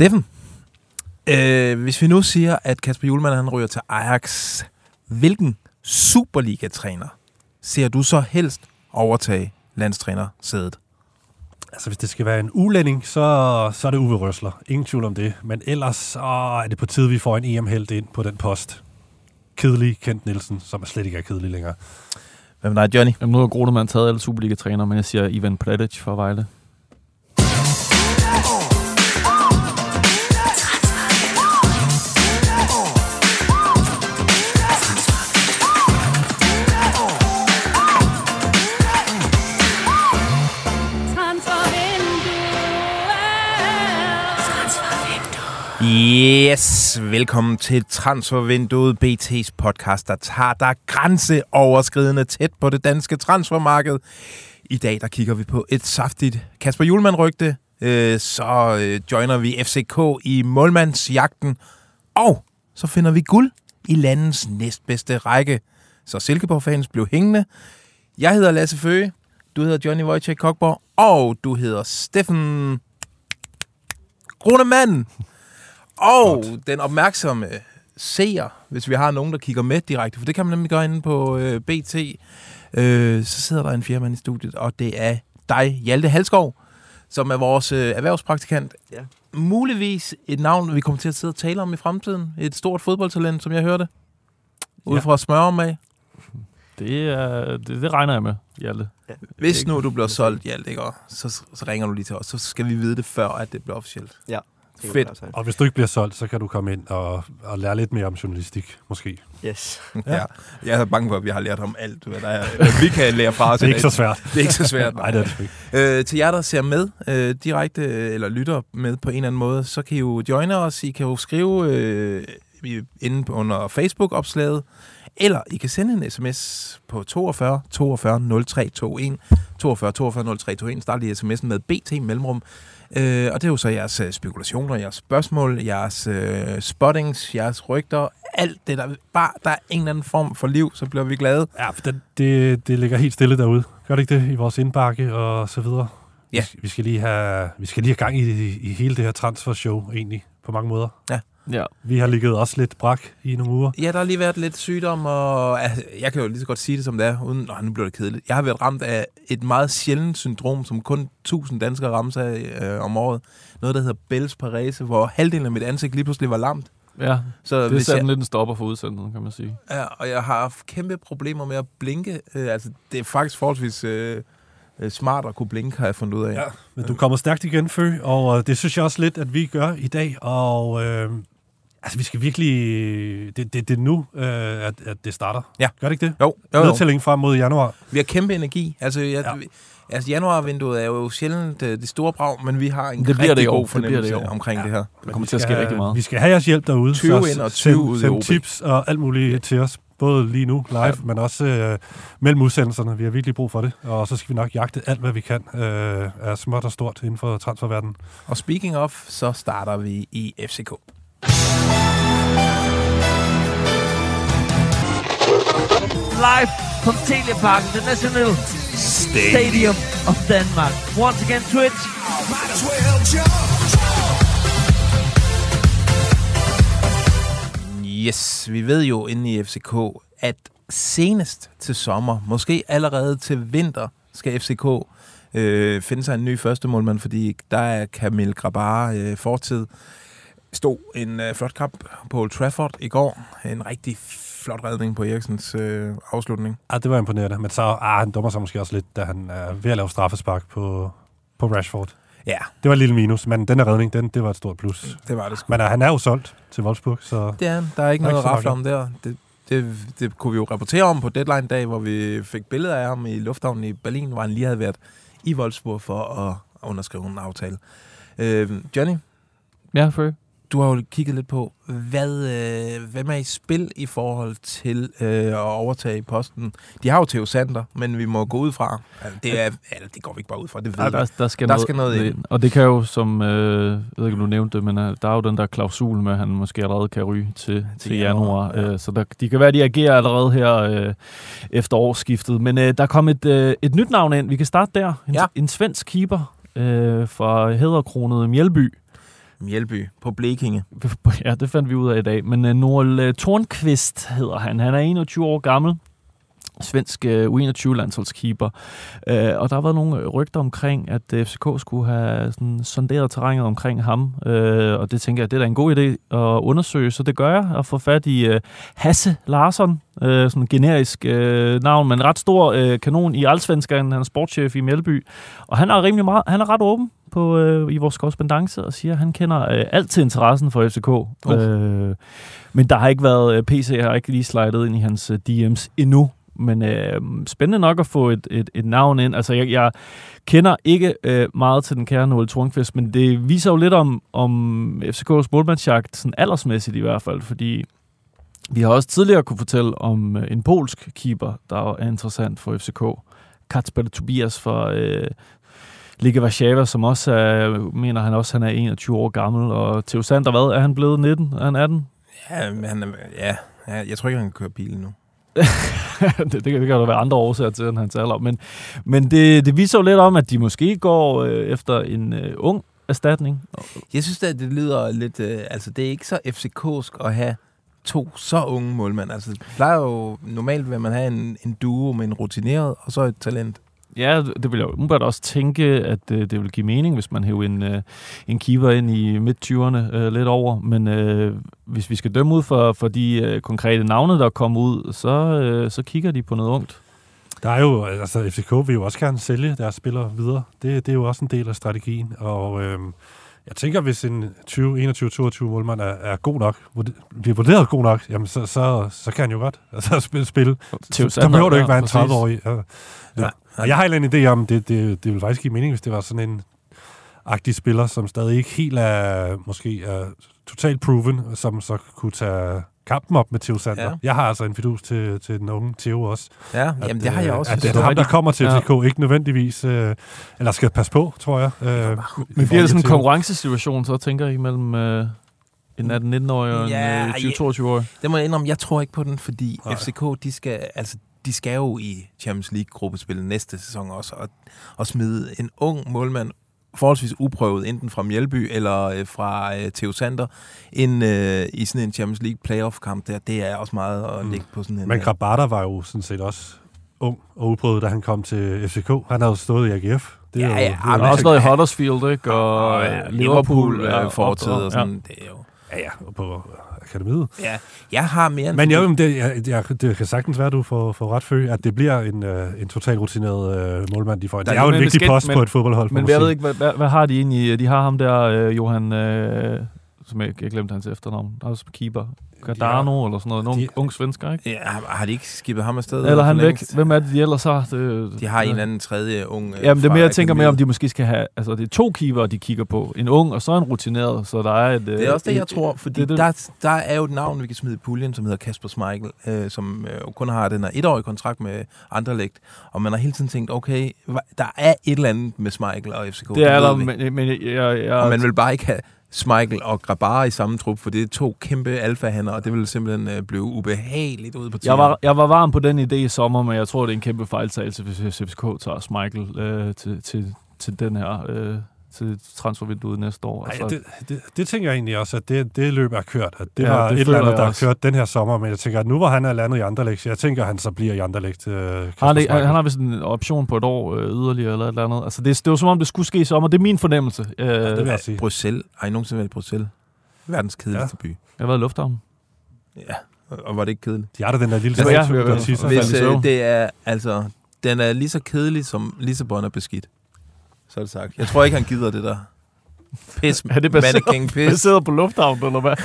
Steffen, øh, hvis vi nu siger, at Kasper Julemand han ryger til Ajax, hvilken Superliga-træner ser du så helst overtage landstrænersædet? Altså, hvis det skal være en ulænding, så, så er det Uwe Røsler. Ingen tvivl om det. Men ellers så er det på tide, vi får en EM-held ind på den post. Kedelig Kent Nielsen, som er slet ikke er kedelig længere. Hvem er Johnny? Jamen, nu har Gronemann taget alle Superliga-træner, men jeg siger Ivan Platic for Vejle. Yes, velkommen til Transfervinduet, BT's podcast, der tager dig grænseoverskridende tæt på det danske transfermarked. I dag der kigger vi på et saftigt Kasper Julemand-rygte, øh, så øh, joiner vi FCK i målmandsjagten, og så finder vi guld i landets næstbedste række. Så Silkeborg-fans blev hængende. Jeg hedder Lasse Føge, du hedder Johnny Wojciech Kokborg, og du hedder Steffen Grunemann. Og Godt. den opmærksomme seer, hvis vi har nogen, der kigger med direkte, for det kan man nemlig gøre inde på øh, BT, øh, så sidder der en firmand i studiet, og det er dig, Hjalte Halskov, som er vores øh, erhvervspraktikant. Ja. Muligvis et navn, vi kommer til at sidde og tale om i fremtiden. Et stort fodboldtalent, som jeg hørte. Ud Ja. fra smøre med. Det, er, det, det regner jeg med, Hjalte. Hvis nu du bliver solgt, Hjalte, ikke? Så, så ringer du lige til os. Så skal vi vide det før, at det bliver officielt. Ja. Fedt. sagt. Og hvis du ikke bliver solgt, så kan du komme ind og, og lære lidt mere om journalistik, måske. Yes. Ja. ja. Jeg er bange for, at vi har lært om alt, hvad der er, hvad vi kan lære fra os. Det er ikke så svært. Det er ikke så svært. Nej, det er det ikke. Øh, til jer, der ser med øh, direkte, eller lytter med på en eller anden måde, så kan I jo joine os. I kan jo skrive øh, inde under Facebook-opslaget, eller I kan sende en sms på 42 42 0321. 42 42 0321. Start lige sms'en med BT Mellemrum. Øh, og det er jo så jeres øh, spekulationer, jeres spørgsmål, jeres øh, spottings, jeres rygter, alt det, der bare der er en eller anden form for liv, så bliver vi glade. Ja, for det, det, det ligger helt stille derude. Gør det ikke det i vores indbakke og så videre? Ja. Vi, vi, skal lige have, vi skal lige have gang i, i hele det her transfershow, egentlig, på mange måder. Ja. Vi har ligget også lidt brak i nogle uger. Ja, der har lige været lidt sygdom, og altså, jeg kan jo lige så godt sige det, som det er, uden, nej, nu bliver det kedeligt. Jeg har været ramt af et meget sjældent syndrom, som kun 1000 danskere rammes af øh, om året. Noget, der hedder Bell's parese, hvor halvdelen af mit ansigt lige pludselig var lamt. Ja, Så det satte jeg, en lidt en stopper for udsendelsen, kan man sige. ja, og jeg har haft kæmpe problemer med at blinke. Øh, altså, det er faktisk forholdsvis øh, smart at kunne blinke, har jeg fundet ud af. Ja, men du kommer stærkt igen, Fø, og øh, det synes jeg også lidt, at vi gør i dag. Og øh, altså, vi skal virkelig... Det, det, det er nu, øh, at, at det starter. Ja. Gør det ikke det? Jo, jo, jo. Nedtælling frem mod januar. Vi har kæmpe energi. Altså, jeg, Ja. ja. altså januarvinduet er jo sjældent øh, det store brag, men vi har en Det bliver rigtig det god Det bliver det fornemmelse år. omkring Ja. det her. Der kommer Vi til at skal ske rigtig have- meget. Vi skal have jeres hjælp derude. 20 så ind og 20 send, ud send tips og alt muligt til os. Både lige nu live, ja. men også øh, mellem udsendelserne. Vi har virkelig brug for det. Og så skal vi nok jagte alt, hvad vi kan øh, af småt og stort inden for transferverdenen. Og speaking of, så starter vi i FCK. live from Teleparken, the National Stadium of Denmark. Once again, Twitch. Yes, vi ved jo inde i FCK, at senest til sommer, måske allerede til vinter, skal FCK øh, finde sig en ny første målmand, fordi der er Kamil Grabar øh, fortid. Stod en øh, flot kamp på Old Trafford i går. En rigtig flot redning på Eriksens øh, afslutning. Ja, det var imponerende. Men så ah, han dummer sig måske også lidt, da han er ved at lave straffespark på, på Rashford. Ja, Det var et lille minus, men den her redning, den, det var et stort plus. det var det sgu. Men uh, han er jo solgt til Wolfsburg, så Det er han. Der er ikke Der er noget at om der. Det, det, det kunne vi jo rapportere om på deadline-dag, hvor vi fik billeder af ham i lufthavnen i Berlin, hvor han lige havde været i Wolfsburg for at underskrive en aftale. Øh, Johnny, Ja, Fø. Du har jo kigget lidt på, hvad, øh, hvem er i spil i forhold til øh, at overtage posten? De har jo Theo Sander, men vi må gå ud fra. Altså, det, er, altså, det går vi ikke bare ud fra, det ved Ja, der, der, skal, Der noget, skal noget ind. Og det kan jo, som øh, jeg ved ikke, om du nævnte det, men øh, der er jo den der klausul med, at han måske allerede kan ryge til, til januar, januar. ja. Øh, så der, de kan være, de agerer allerede her øh, efter årsskiftet. Men øh, der kom et, øh, et nyt navn ind. Vi kan starte der. En, Ja. en svensk keeper øh, fra hæderkronet Mjelby. Mjelby på Blekinge. Ja, det fandt vi ud af i dag. Men øh, uh, Noel øh, Tornqvist hedder han. Han er 21 år gammel. Svensk øh, U21-landsholdskeeper. Uh, og der har været nogle rygter omkring, at FCK skulle have sådan, sonderet terrænet omkring ham. Uh, og det tænker jeg, det er da en god idé at undersøge. Så det gør jeg at få fat i uh, Hasse Larsson. Sådan en generisk navn, men ret stor kanon i Allsvenskan. Han er sportschef i Mjælby. Og han er rimelig meget, han er ret åben på, øh, i vores korrespondence og siger, at han kender øh, alt til interessen for FCK. Oh. Øh, men der har ikke været, øh, PC har ikke lige slidet ind i hans øh, DM's endnu. Men øh, spændende nok at få et, et, et navn ind. Altså, jeg, jeg kender ikke øh, meget til den kære Noel Tornqvist, men det viser jo lidt om, om FCK's målmandsjagt, sådan aldersmæssigt i hvert fald, fordi vi har også tidligere kunne fortælle om øh, en polsk keeper, der er interessant for FCK. Kacper Tobias fra øh, Liga Warszawa, som også er, mener han også, han er 21 år gammel. Og Theo Sander, hvad? Er han blevet 19? Er han 18? Ja, han, er- ja, jeg tror ikke, han kan køre bil nu. det, det, kan, det kan der være andre årsager til, end hans alder. Men, men det, det viser jo lidt om, at de måske går øh, efter en øh, ung erstatning. Jeg synes at det lyder lidt... Øh, altså, det er ikke så FCK'sk at have to så unge målmænd. Altså, det plejer jo normalt, at man have en, en duo med en rutineret, og så et talent. Ja, det vil jeg umiddelbart også tænke, at øh, det vil give mening, hvis man hæver en, øh, en keeper ind i midt-20'erne øh, lidt over. Men øh, hvis vi skal dømme ud for, for de øh, konkrete navne, der kommer ud, så, øh, så kigger de på noget ungt. Der er jo, altså FCK vil jo også gerne sælge deres spillere videre. Det, det er jo også en del af strategien, og øhm, jeg tænker, hvis en 20-21-22 målmand er, er god nok, bliver vurderet god nok, jamen så, så, så kan han jo godt altså, spille. spille. Så, der behøver du ikke være en præcis. 30-årig. Ja. Ja. Ja. Og jeg har en eller anden idé om, det, det, det vil faktisk give mening, hvis det var sådan en agtig spiller, som stadig ikke helt er, måske er totalt proven, som så kunne tage kampen op med Theo Sander. Ja. Ja. Jeg har altså en fidus til, til den unge Theo også. Ja, At, jamen det har jeg øh, også. At det det er ham, der kommer til Ja. FCK, ikke nødvendigvis, øh, eller skal passe på, tror jeg. Øh, Men bliver det sådan en konkurrencesituation, så tænker I mellem øh, en 18-19-årig og Ja, en øh, 20-22-årig? Det må jeg indrømme, jeg tror ikke på den, fordi Nej. FCK, de skal, altså, de skal jo i Champions League-gruppespillet næste sæson også, og, og smide en ung målmand, forholdsvis uprøvet, enten fra Mjelby eller øh, fra øh, Theo Sander, ind øh, i sådan en Champions League playoff-kamp der. Det er også meget at Mm. ligge på sådan en... Men øh, Grabata var jo sådan set også ung og uprøvet, da han kom til FCK. Han havde jo stået i AGF. Det er Ja, jo, ja, det er Han jo har også også, været i Huddersfield, ikke? Og, og øh, ja, Liverpool ja, øh, fortid og ja. sådan. Det er jo... ja, ja, på akademiet. Ja, jeg har mere end... Men jo, det, jeg, jeg, det kan sagtens være, at du får, får ret fø, at det bliver en, øh, en total rutineret øh, målmand, de får. Det Der- er jo en vigtig skal- post men- på et fodboldhold. Men jeg ved ikke, hvad, hvad, hvad har de egentlig? De har ham der, øh, Johan, øh, som jeg, jeg glemte hans efternavn. Der er også keeper. Cardano eller sådan noget. Nogle de- unge svensker, ikke? Ja, har- de ikke skibet ham afsted? Eller er han væk. Hvem er det, de ellers har? Det, De har en eller anden tredje ung... øh, Jamen, det er mere, jeg tænker mere, om de måske skal have... Altså, det er to keeper, de kigger på. En ung, og så en rutineret, så der er et... Det er også det, et- jeg tror, fordi det- det- der, der er jo et navn, vi kan smide i puljen, som hedder Kasper Schmeichel, øh, som øh, kun har den her etårige kontrakt med Anderlecht, og man har hele tiden tænkt, okay, der er et eller andet med Schmeichel og FCK. Det er der, men, men jeg, jeg, jeg, Og man vil bare ikke have Schmeichel og Grabara i samme trup, for det er to kæmpe alfahander, og det vil simpelthen øh, blive ubehageligt ude på jeg, var, jeg var varm på den idé i sommer, men jeg tror, det er en kæmpe fejltagelse, hvis FCK tager Michael øh, til, til, til den her... Øh, til transfervinduet næste år. Ej, det, det, det tænker jeg egentlig også, at det, det løb er kørt. At det Ja, ja, var det et eller andet, jeg der er kørt den her sommer, men jeg tænker, at nu var han er landet i Anderlecht, jeg tænker, at han så bliver i Anderlecht. Øh, han, han, Schmeichel. han har vist en option på et år øh, yderligere eller et eller andet. Altså, det, det var som om, det skulle ske i sommer. Det er min fornemmelse. Øh, det vil jeg jeg sige. Bruxelles. Har I nogensinde været i Bruxelles? Verdens kedeligste by. har været i lufthavnen. Ja, og var det ikke kedeligt? De er der den der lille jeg, statue, jeg der. Hvis- søvn. øh, det er, altså, den er lige så kedelig, som Lissabon er beskidt. Så er det sagt. Jeg tror ikke, han gider det der. Pis, Er det baseret- mannequin pis. Sidder på lufthavnen, eller hvad?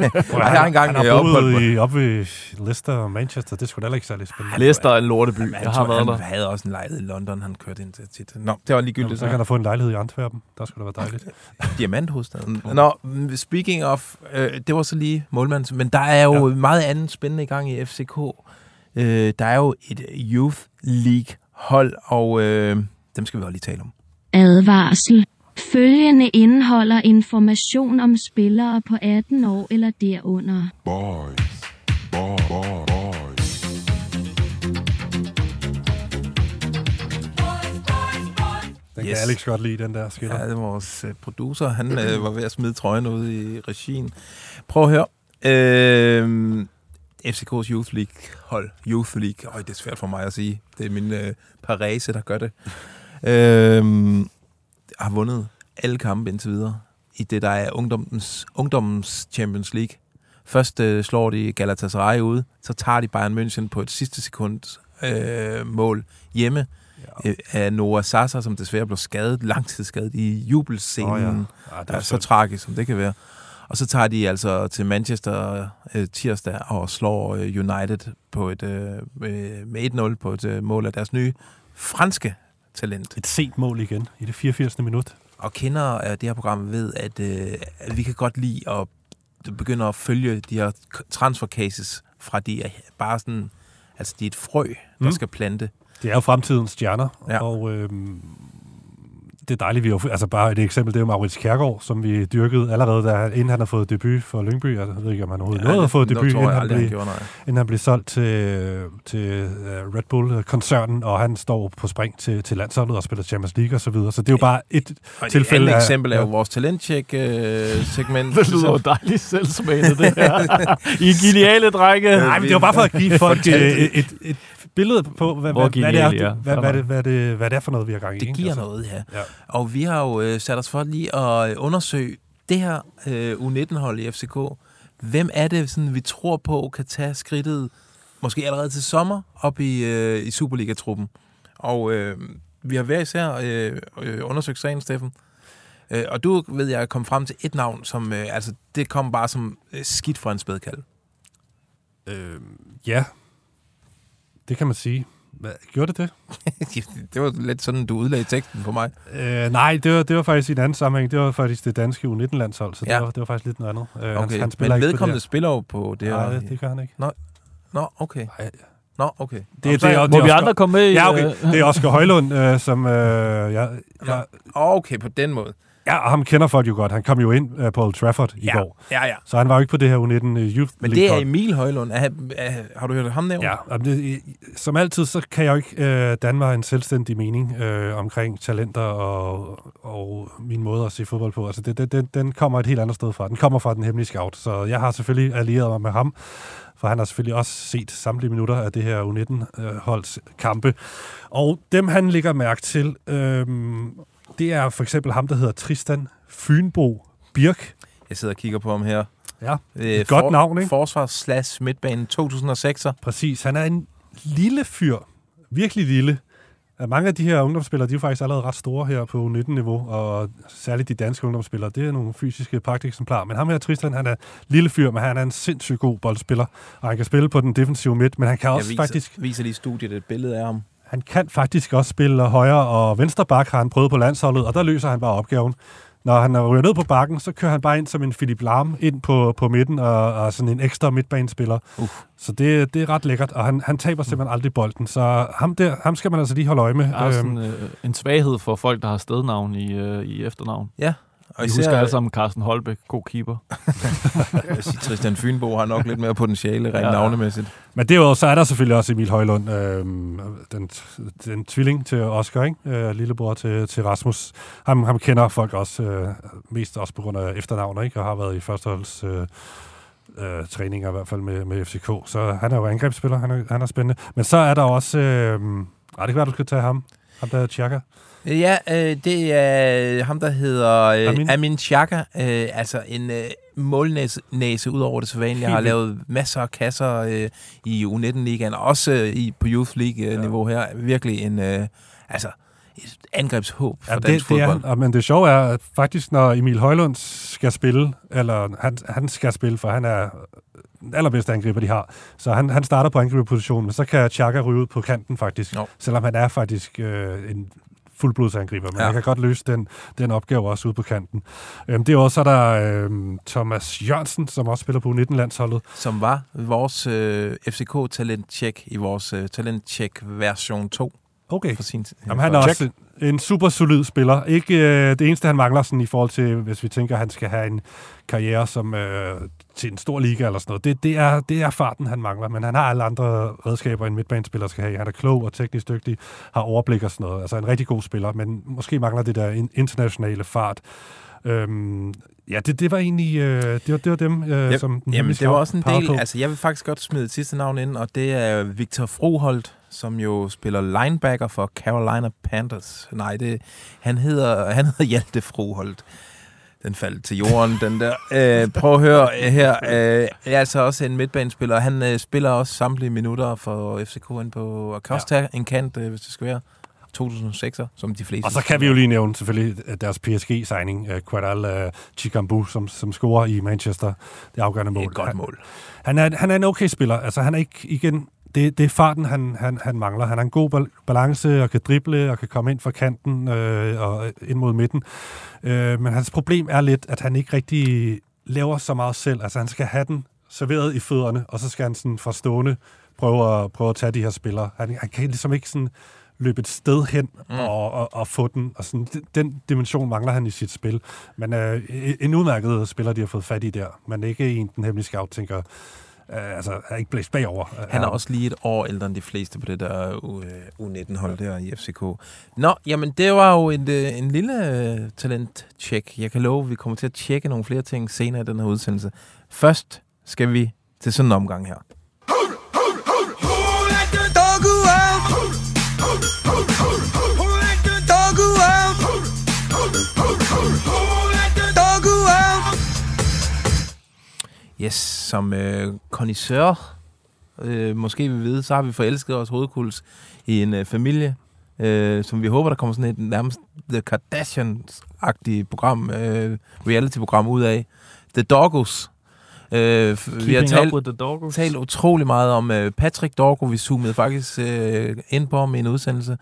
Jeg har engang, han øh, har opholdt boet i, op ved Leicester og Manchester. Det skulle da ikke særlig spændende. Leicester er en lorteby. Jamen, Jeg har været han der. havde også en lejlighed i London, han kørte ind til tit. Nå, det var ligegyldigt. Så kan der få en lejlighed i Antwerpen. Der skulle da være dejligt. Diamanthovedstaden. Nå, mm, speaking of, øh, det var så lige målmands, men der er jo ja. meget andet spændende i gang i FCK. Øh, der er jo et Youth League hold, og øh, dem skal vi også lige tale om. Advarsel. Følgende indeholder information om spillere på 18 år eller derunder. Boys. Boy, boy, boys. Den Den Yes. kan Alex godt lide, den der skiller. Ja, det var vores øh, producer. Han øh, var ved at smide trøjen ud i regien. Prøv at høre. Øh, FCK's Youth League hold. Youth League. Øj, det er svært for mig at sige. Det er min øh, parese, der gør det. Øh, har vundet alle kampe indtil videre i det, der er ungdommens, ungdommens Champions League. Først øh, slår de Galatasaray ude, så tager de Bayern München på et sidste sekund øh, mål hjemme ja. øh, af Noah Sasa, som desværre blev skadet, langtidsskadet i jubelscenen. Oh, ja. ja. Ja, det Ja, er så så tragisk, som det kan være. Og så tager de altså til Manchester øh, tirsdag og slår øh, United på et, øh, øh, med 1-0 på et øh, mål af deres nye franske talent. et sent mål igen i det 84. minut. Og kender af det her program ved, at, øh, at vi kan godt lide at begynde at følge de her transfer cases fra de er bare sådan, altså de er et frø, der Mm. skal plante. Det er jo fremtidens stjerner, ja. Og øhm, det er dejligt, vi har, altså bare et eksempel, det er jo Maurits Kærgaard, som vi dyrkede allerede, da, han- inden han har fået debut for Lyngby. Jeg ved ikke, om han overhovedet nåede at få debut, inden han, aldrig, han blev, gjorde, nej. inden han blev solgt til, til uh, Red Bull-koncernen, og han står på spring til, til landsholdet og spiller Champions League osv. Så, videre. så det er jo bare et Og et tilfælde andet af- eksempel er jo ja. vores talentcheck-segment. Det lyder jo dejligt selvsmagende, det her. I geniale, drenge. Nej, men det var bare for at give folk øh, et, et, et billede på, hvad, hvad, hvad, det er, genial, ja. hvad, hvad, det, hvad, det, hvad det er for noget, vi har gang i. Det ikke? giver Altså, noget, ja. Ja. Og vi har jo øh, sat os for lige at øh, undersøge det her øh, U19-hold i FCK. Hvem er det, sådan, vi tror på, kan tage skridtet, måske allerede til sommer, op i, øh, i Superliga-truppen? Og øh, vi har hver især øh, øh, undersøgt sagen, Steffen. Øh, og du ved, jeg kom frem til et navn, som øh, altså, det kom bare som øh, skidt fra en spædkald. Øh, ja, det kan man sige. Hvad, gjorde det det? det var lidt sådan, du udlagde teksten for mig. Øh, nej, det var, det var faktisk i en anden sammenhæng. Det var faktisk det danske U19-landshold, så ja. Det, var, det var faktisk lidt noget andet. Øh, Okay, han spiller men ikke på vedkommende det spiller jo på det her. her. Nej, det, det gør han ikke. Nå, okay. Nej. Nå, okay. Det, det, så- det, er, Må det vi andre komme med? i, Ja, okay. øh, Det er Oscar Højlund, øh, som... Øh, ja, ja, Okay, på den måde. Ja, og ham kender folk jo godt. Han kom jo ind øh, på Old Trafford i ja. går. Ja, ja. Så han var jo ikke på det her U19 Youth Men det er. Emil Højlund. Er, han- er, har du hørt ham nævnt? Ja, og det, som altid, så kan jeg jo ikke øh, danne mig en selvstændig mening øh, omkring talenter og, og min måde at se fodbold på. Altså, det, det, den, den kommer et helt andet sted fra. Den kommer fra den hemmelige scout, så jeg har selvfølgelig allieret mig med ham, for han har selvfølgelig også set samtlige minutter af det her U19-holds kampe. Og dem, han lægger mærke til, øh, det er for eksempel ham, der hedder Tristan Fynbo Birk. Jeg sidder og kigger på ham her. Ja, Øh, godt navn, ikke? Forsvars slash midtbane 2006'er. Præcis. Han er en lille fyr. Virkelig lille. Mange af de her ungdomsspillere, de er jo faktisk allerede ret store her på 19-niveau, og særligt de danske ungdomsspillere, det er nogle fysiske pragteksemplarer. Men ham her, Tristan, han er lille fyr, men han er en sindssygt god boldspiller, og han kan spille på den defensive midt, men han kan Jeg også viser, faktisk, viser lige studiet et billede af ham. Han kan faktisk også spille højre og venstre bak, har han prøvet på landsholdet, og der løser han bare opgaven. Når han ryger ned på bakken, så kører han bare ind som en Philip Lahm ind på, på midten, og, og sådan en ekstra midtbanespiller. Uff. Så det, det er ret lækkert, og han, han taber simpelthen aldrig bolden. Så ham der, ham skal man altså lige holde øje med. Jeg har Øhm, sådan øh, en svaghed for folk, der har stednavn i, øh, i efternavn. Og Vi især, husker alle sammen Carsten Holbæk, god keeper. sige, Tristan Fynbo har nok lidt mere potentiale rent Ja. ja. navnemæssigt. Men derudover, så er der selvfølgelig også Emil Højlund, øhm, den, den tvilling til Oscar, ikke? Øh, lillebror til, til Rasmus. Ham, ham kender folk også, øh, mest også på grund af efternavn, ikke? og har været i førsteholds øh, øh, træninger i hvert fald med, med FCK. Så han er jo angrebsspiller, han er, han er spændende. Men så er der også... Øh, ej, det kan være, du skal tage ham. Ham der er Tjaka. Ja, øh, det er ham, der hedder øh, Amin. Amin, Chaka. Øh, altså en øh, målnæse næse ud over det sædvanlige. Jeg har lavet masser af kasser øh, i U19-ligaen, også øh, i, på Youth League-niveau her. Virkelig en... Øh, altså, et angrebshåb for Ja, dansk det, det er, fodbold. Og, men det sjove er, at faktisk når Emil Højlund skal spille, eller han, han skal spille, for han er den allerbedste angriber, de har. Så han, han starter på angriberpositionen, men så kan Chaka ryge ud på kanten faktisk, Jo. selvom han er faktisk øh, en fuldblodsangriber, men ja. Han kan godt løse den, den opgave også ude på kanten. Øhm, det er også, så er der øhm, Thomas Jørgensen, som også spiller på U19-landsholdet. Som var vores øh, FCK-talent-check i vores øh, talent-check version 2. Okay. for sin Jamen, han er også en, super solid spiller. Ikke øh, det eneste, han mangler sådan, i forhold til, hvis vi tænker, at han skal have en karriere som øh, til en stor liga eller sådan noget. Det, det, er, det er farten, han mangler, men han har alle andre redskaber, en midtbanespiller skal have. Han er klog og teknisk dygtig, har overblik og sådan noget. Altså en rigtig god spiller, men måske mangler det der in- internationale fart. Øhm, ja, det, det var egentlig øh, det, var, det var dem, øh, Yep. som Jamen, det var også en del... på. Altså, jeg vil faktisk godt smide et sidste navn ind, og det er Victor Froholt, som jo spiller linebacker for Carolina Panthers. Nej, det, han, hedder, han hedder Hjalte Froholt. Den faldt til jorden, den der. Øh, prøv at høre øh, her. Øh, jeg er altså også en midtbanespiller. Han øh, spiller også samtlige minutter for FCK ind på... Også tage en kant, øh, hvis det skal være. 2006'er, som de fleste. Og så kan vi jo lige nævne selvfølgelig øh, deres PSG-signing, uh, Quadal uh, Chikambu, som, som scorer i Manchester. Det afgørende Det er mål. et godt mål. Han er, han er en okay spiller. Altså, han er ikke, igen, det, det er farten, han, han, han mangler. Han har en god bal- balance og kan drible og kan komme ind fra kanten øh, og ind mod midten. Øh, men hans problem er lidt, at han ikke rigtig laver så meget selv. Altså, han skal have den serveret i fødderne, og så skal han sådan fra stående prøve at, prøve at tage de her spillere. Han, han kan ligesom ikke sådan løbe et sted hen mm. og, og, og få den. Og sådan, den dimension mangler han i sit spil. Men øh, en udmærket spiller, de har fået fat i der. Men ikke en, den hemmelige scout tænker, øh, altså er ikke blæst bagover. Han er også lige et år ældre end de fleste på det der U- U19-hold der i FCK. Nå, jamen det var jo en, øh, en lille øh, talent-check. Jeg kan love, at vi kommer til at tjekke nogle flere ting senere i den her udsendelse. Først skal vi til sådan en omgang her. Yes, som øh, connoisseur, øh, måske vil vide, så har vi forelsket os hovedkuls i en øh, familie, øh, som vi håber, der kommer sådan et nærmest The Kardashians-agtigt program, øh, reality-program ud af. The Doggos. Øh, vi har talt, up with the doggos. talt utrolig meget om øh, Patrick Dorgo. Vi zoomede faktisk øh, ind på ham i en udsendelse,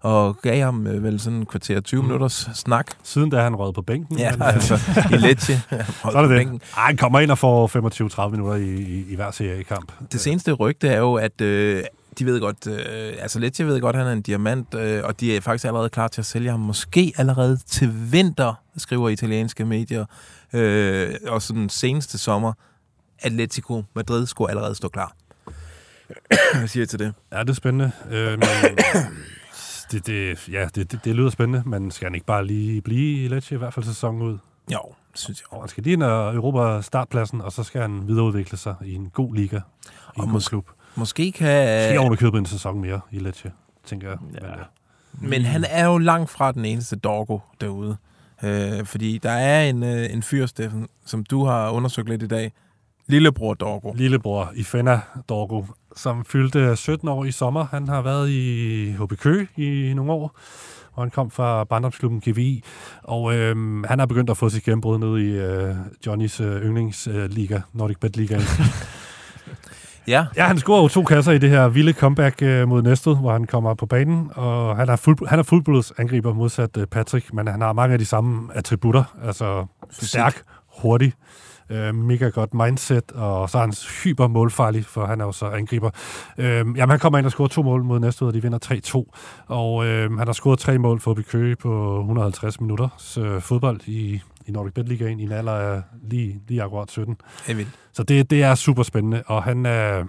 og gav ham øh, vel sådan en kvarter 20 Mm. minutters snak. Siden da er han røget på bænken. Ja, men, øh, altså i Lecce. så er det det. Ej, han kommer ind og får 25-30 minutter i, i, i hver serie-kamp. Det seneste rygte er jo, at øh, de ved godt, øh, altså Lecce ved godt, at han er en diamant, øh, og de er faktisk allerede klar til at sælge ham måske allerede til vinter, skriver italienske medier. Øh, og sådan seneste sommer, Atletico Madrid skulle allerede stå klar. Hvad siger I til det? Ja, det er spændende. Øh, men, det, det, ja, det, det, det lyder spændende, men skal han ikke bare lige blive i Lecce i hvert fald sæsonen ud? Jo, synes jeg. Og han skal lige ind og Europa startpladsen, og så skal han videreudvikle sig i en god liga. I Og en god mås- klub. Måske kan... Skal oven købe en sæson mere i Lecce, tænker jeg. Ja. Men, øh, Men han er jo langt fra den eneste Dorgo derude. Øh, fordi der er en, øh, en fyr, Steffen, som du har undersøgt lidt i dag. Lillebror Dorgo. lillebror Ifena Dorgo, som fyldte 17 år i sommer. Han har været i HB Køge i nogle år, og han kom fra barndomsklubben GVI. Og øhm, han har begyndt at få sit gennembrud ned i øh, Johnnys øh, yndlingsliga, Nordic Bet Liga. Ja, ja, han scorer jo to kasser i det her vilde comeback øh, mod Næstved, hvor han kommer på banen, og han er, fuld, han er fuldblods angriber modsat øh, Patrick, men han har mange af de samme attributter, altså Fysik. stærk, hurtig, øh, mega godt mindset, og så er han hyper målfarlig, for han er jo så angriber. Øh, jamen, han kommer ind og scorer to mål mod Næstved, og de vinder 3-2, og øh, han har scoret tre mål for Køge på 150 minutter øh, fodbold i, i Nordic Bet Ligaen i en alder af lige, lige akkurat 17. det. Så det, det er super spændende, og han er...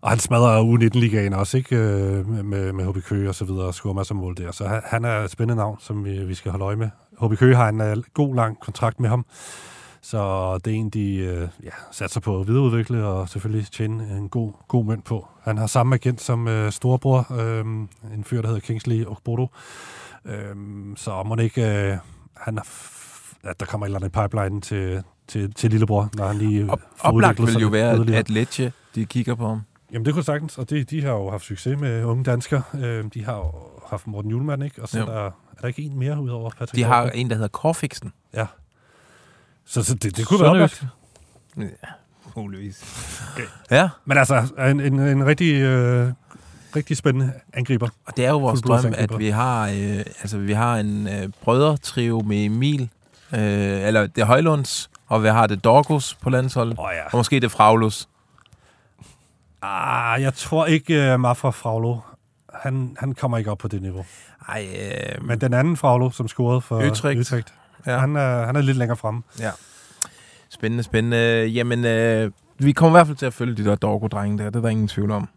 Og han smadrer U19-ligaen også, ikke? Øh, Med, med HB Køge og så videre, og scorer masser af mål der. Så han, han er et spændende navn, som vi, vi skal holde øje med. HB Køge har en uh, god, lang kontrakt med ham. Så det er en, de uh, ja, satser på at videreudvikle og selvfølgelig tjene en god, god mønt på. Han har samme agent som uh, storebror, uh, en fyr, der hedder Kingsley Okbodo. Uh, så må det ikke... Uh, han er f- at der kommer et eller andet pipeline til, til, til lillebror, når han lige Op, får oplagt vil jo være, at, yderligere. at Lecce, de kigger på ham. Jamen det kunne sagtens, og det, de har jo haft succes med unge danskere. Øh, de har jo haft Morten Julemand, ikke? Og så Jo. er der, er der ikke en mere udover Patrick De har Dortmund? en, der hedder Korfiksen. Ja. Så, så det, det kunne være oplagt. Ja, muligvis. Okay. Ja, Men altså, en, en, en rigtig, øh, rigtig spændende angriber. og det er jo vores drøm, at vi har, øh, altså, vi har en øh, brødretrio med Emil, øh, eller det er Højlunds, og vi har det Dorgos på landsholdet, oh, ja. og måske det Fraglus. Ah, jeg tror ikke, uh, Mafra Fraglo, han, han kommer ikke op på det niveau. Ej, øh, Men den anden Fraglo, som scorede for Utrecht. Utrecht Ja. han, er, han er lidt længere fremme. Ja. Spændende, spændende. Jamen, øh, vi kommer i hvert fald til at følge de der Dorgo-drenge der. Det er der ingen tvivl om.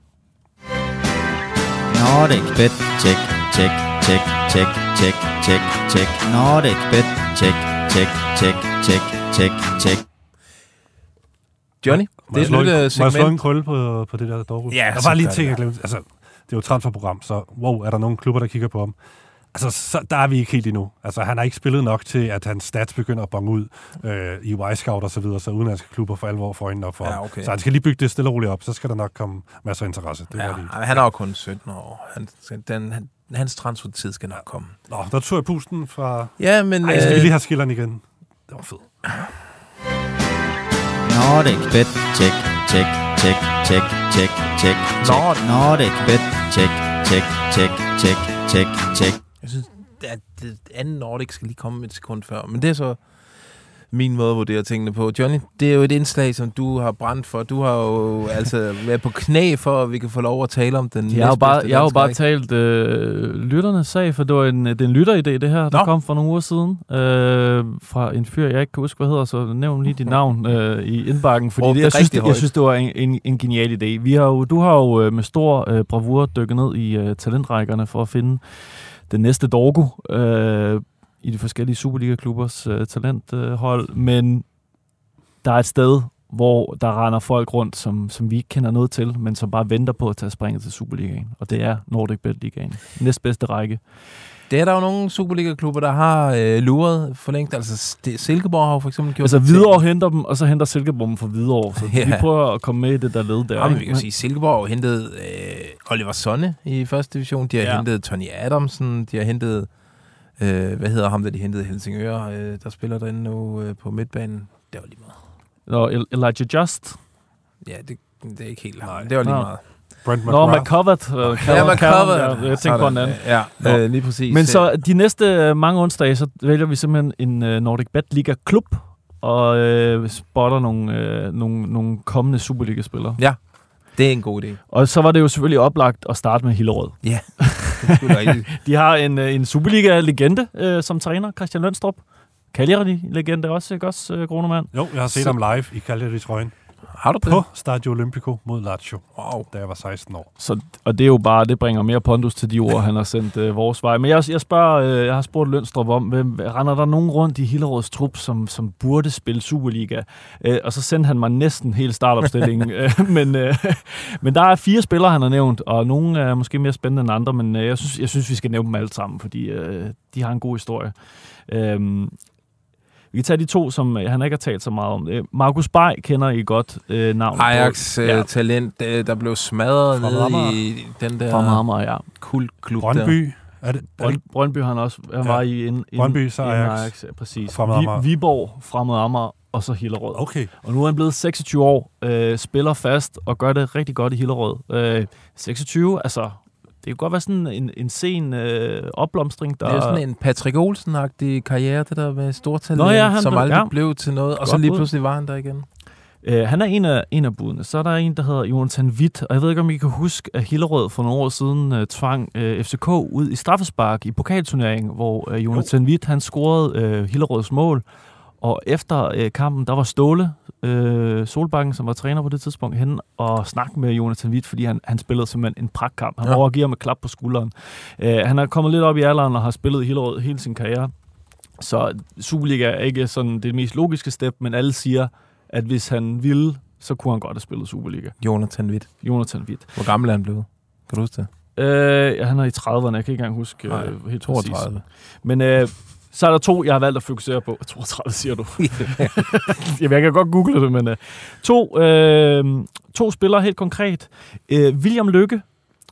Nordic Bet. Check, check, check, check, check, check, check. Nordic Bet. Check, check, check, check, check, check. Johnny, Må det jeg slå er en- et Må jeg slå en segment. krølle på, på det der Dortmund? Ja, der var lige ting, jeg glemte. Altså, det er jo et transferprogram, så wow, er der nogle klubber, der kigger på ham? Altså, så, der er vi ikke helt endnu. Altså, han har ikke spillet nok til, at hans stats begynder at bonge ud øh, i Y-Scout og så videre, så udenlandske klubber for alvor får øjnene op for Ja, okay. Så han skal lige bygge det stille og roligt op, så skal der nok komme masser af interesse. Det Ja, lige. han er jo kun 17 år. Han, den, han, hans transfertid skal nok komme. Nå, der tog jeg pusten fra... Ja, men... Ej, skal vi øh, lige have skilleren igen? Det var fedt. Nordic Bet. Check, check, check, check, check, check, check. Nordic Bet. Check, check, check, check, check, check. Jeg synes, at det andet Nordic skal lige komme et sekund før. Men det er så min måde at vurdere tingene på. Johnny, det er jo et indslag, som du har brændt for. Du har jo altså været på knæ for, at vi kan få lov at tale om den Jeg har jo bare, jeg har jo bare talt øh, lytternes sag, for det var en, det er en lytteridé, det her, der Nå. kom for nogle uger siden, øh, fra en fyr, jeg ikke kan huske, hvad hedder, så nævn lige dit navn øh, i indbakken, fordi Råb det, jeg, synes, det, jeg synes, det var en, en, en genial idé. Vi har jo, du har jo øh, med stor øh, bravur dykket ned i øh, talentrækkerne for at finde den næste Dorgo øh, i de forskellige Superliga-klubbers øh, talenthold, øh, men der er et sted, hvor der render folk rundt, som, som vi ikke kender noget til, men som bare venter på at tage springet til Superligaen. Og det er Nordic Bet Ligaen. Næstbedste række. Det er der jo nogle Superliga-klubber, der har øh, luret for længt. Altså, det, Silkeborg har for eksempel gjort Altså det Hvidovre henter dem, og så henter Silkeborg dem for Hvidovre. Så Ja. vi prøver at komme med i det der led der. Ja, men vi kan sige, Silkeborg har hentet øh, Oliver Sonne i første division. De har ja. hentet Tony Adamsen. De har hentet, øh, hvad hedder ham, der de hentede i Helsingør, øh, der spiller derinde nu øh, på midtbanen. Det var lige meget. Nå, El- Elijah Just. Ja, det, det er ikke helt ham. Nej. Det var lige Nå. meget. Brent Nå. McCovert. Uh, Ja, McCover. Ja, jeg tænkte på en anden. Ja, øh, lige præcis. Men så de næste øh, mange onsdage, så vælger vi simpelthen en øh, Nordic Bet Liga klub og øh, spotter nogle, øh, nogle, nogle kommende Superliga-spillere. Det er en god idé. Og så var det jo selvfølgelig oplagt at starte med Hillerød. Er da rigtigt. De har en, øh, en Superliga-legende øh, som træner, Christian Lønstrup. Cagliari-legende også, ikke også, øh, Grunermann? Jo, jeg har set Så- ham live i Cagliari-trøjen Har du det? på Stadio Olimpico mod Lazio, Wow. da jeg var 16 år. Så, og det er jo bare, det bringer mere pondus til de ord, han har sendt øh, vores vej. Men jeg, jeg spørger, øh, jeg har spurgt Lønstrup om, hvem, render der nogen rundt i Hillerøds trup, som, som burde spille Superliga? Øh, og så sendte han mig næsten hele startopstillingen. øh, men, øh, men der er fire spillere, han har nævnt, og nogle er måske mere spændende end andre, men øh, jeg, synes, jeg synes, vi skal nævne dem alle sammen, fordi øh, de har en god historie. Øh, vi kan tage de to, som øh, han ikke har talt så meget om. Øh, Markus Bay kender I godt øh, navnet på. Ajax øh, Ja. talent, øh, der blev smadret Fra nede i den der Fra Marmar, ja. kultklub der. Brøndby, er det, er det Brøndby han også han Ja. var i en, en Brøndby, så en Ajax. ja, præcis. Fremad Amager. Vi, Viborg, Fremad Amager og så Hillerød. Okay, Og nu er han blevet 26 år, øh, spiller fast og gør det rigtig godt i Hillerød. Øh, 26, altså det kan godt være sådan en, en sen øh, opblomstring, der Det er sådan en Patrick Olsen-agtig karriere, det der med stortalent, Nå ja, han som blev- aldrig ja. blev til noget, og så lige pludselig var han der igen. Øh, han er en af, en af budene. Så er der en, der hedder Jonathan Witt, og jeg ved ikke, om I kan huske, at Hillerød for nogle år siden øh, tvang øh, FCK ud i straffespark i pokalturneringen, hvor øh, Jonathan Witt, han scorede øh, Hillerøds mål, og efter øh, kampen, der var Ståle øh, Solbakken, som var træner på det tidspunkt, hen og snakke med Jonathan Witt, fordi han, han spillede simpelthen en pragtkamp. Han Ja. overgiver med klap på skulderen. Øh, han er kommet lidt op i alderen og har spillet i Hillerød hele sin karriere. Så Superliga er ikke sådan det mest logiske step, men alle siger, at hvis han ville, så kunne han godt have spillet Superliga. Jonathan Witt. Jonathan Witt. Hvor gammel er han blevet? Kan du huske det? Øh, ja, han er i 30'erne, jeg kan ikke engang huske Nej, øh, helt præcis. 32. Men øh, så er der to, jeg har valgt at fokusere på. 32 siger du. Jamen, jeg kan godt google det, men øh, to, øh, to spillere helt konkret. Øh, William Lykke,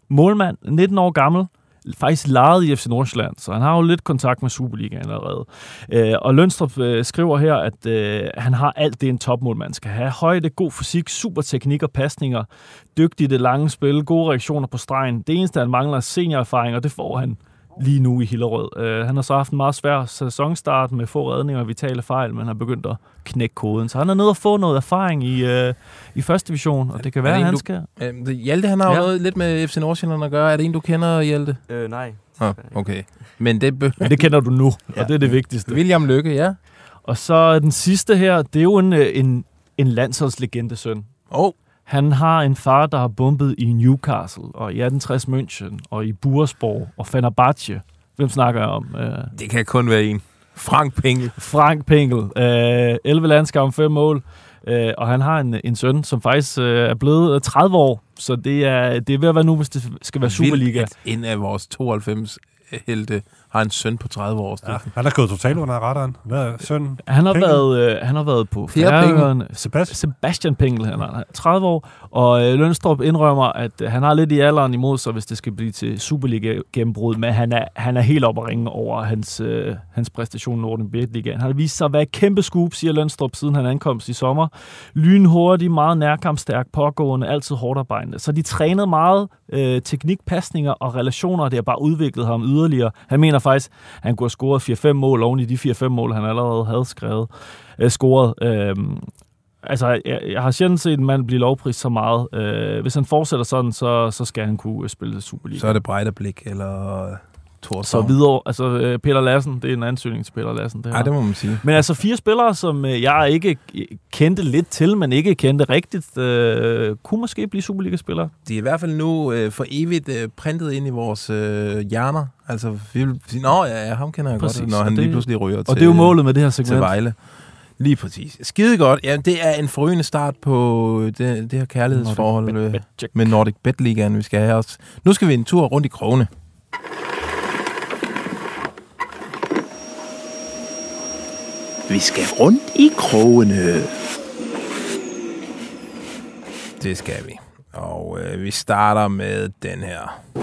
målmand, 19 år gammel, faktisk lejet i FC Nordsjælland, så han har jo lidt kontakt med Superligaen allerede. Øh, og Lønstrup øh, skriver her, at øh, han har alt det, en topmålmand skal have. Højde, god fysik, super teknik og pasninger, dygtig i det lange spil, gode reaktioner på stregen. Det eneste, han mangler, er seniorerfaring, og det får han lige nu i Hillerød. Uh, han har så haft en meget svær sæsonstart med få redninger og vitale fejl, men har begyndt at knække koden. Så han er nede og få noget erfaring i, uh, i første division, og det kan være, det at en, han du- skal... Øh, Hjalte, han har jo Ja. noget lidt med FC Nordsjælland at gøre. Er det en, du kender, Hjalte? Øh, nej. Ah, okay. Men det... Be- Men det kender du nu, Ja. og det er det vigtigste. William Lykke, ja. Og så den sidste her, det er jo en, øh, en, en landsholdslegende søn. Åh, oh, Han har en far, der har bombet i Newcastle, og i 1860 München, og i Bursborg, og Fenerbahce. Hvem snakker jeg om? Øh, det kan kun være en. Frank Pengel. Frank Pengel. Øh, 11 landskampe, 5 mål. Øh, og han har en, en søn, som faktisk øh, er blevet øh, 30 år. Så det er, det er ved at være nu, hvis det skal være Superliga. Vildt, en af vores 92 helte har en søn på 30 år. Ja, han er gået totalt under radaren. Hvad er sønnen? Han har, Pengel. været, øh, han har været på. Færøerne. Sebastian? Sebastian Pengel, han er 30 år, og øh, Lønstrup indrømmer, at øh, han har lidt i alderen imod sig, hvis det skal blive til Superliga-gennembrud, men han er, han er helt oppe at ringe over hans, øh, hans præstation i Norden Ligaen. Han har vist sig at være et kæmpe scoop, siger Lønstrup, siden han ankomst i sommer. Lynhurtig, meget nærkampstærk, pågående, altid hårdt arbejdende. Så de trænede meget øh, teknik, pasninger og relationer, og det har bare udviklet ham yderligere. Han mener faktisk, han kunne have scoret 4-5 mål oven i de 4-5 mål, han allerede havde skrevet, øh, scoret. Øh, Altså, jeg, jeg har sjældent set en mand blive lovprist så meget. Øh, hvis han fortsætter sådan, så, så skal han kunne øh, spille Superliga. Så er det Breiterblik, eller Thor så videre. Altså, øh, Peter Lassen, det er en ansøgning til Peter Lassen. Det her. Nej, det må man sige. Men altså fire spillere, som øh, jeg ikke kendte lidt til, men ikke kendte rigtigt, øh, kunne måske blive Superliga-spillere. De er i hvert fald nu øh, for evigt øh, printet ind i vores øh, hjerner. Altså, vi vil sige, nå ja, ham kender jeg Præcis, godt, når han det- lige pludselig ryger til, Og det er jo målet med det her til segment. Vejle. Lige præcis. Skide godt. Ja, det er en forrygende start på det, det her kærlighedsforhold Nordic med Nordic Bet Ligaen, vi skal have os. Nu skal vi en tur rundt i krogene. Vi skal rundt i krogene. Det skal vi. Og øh, vi starter med den her. You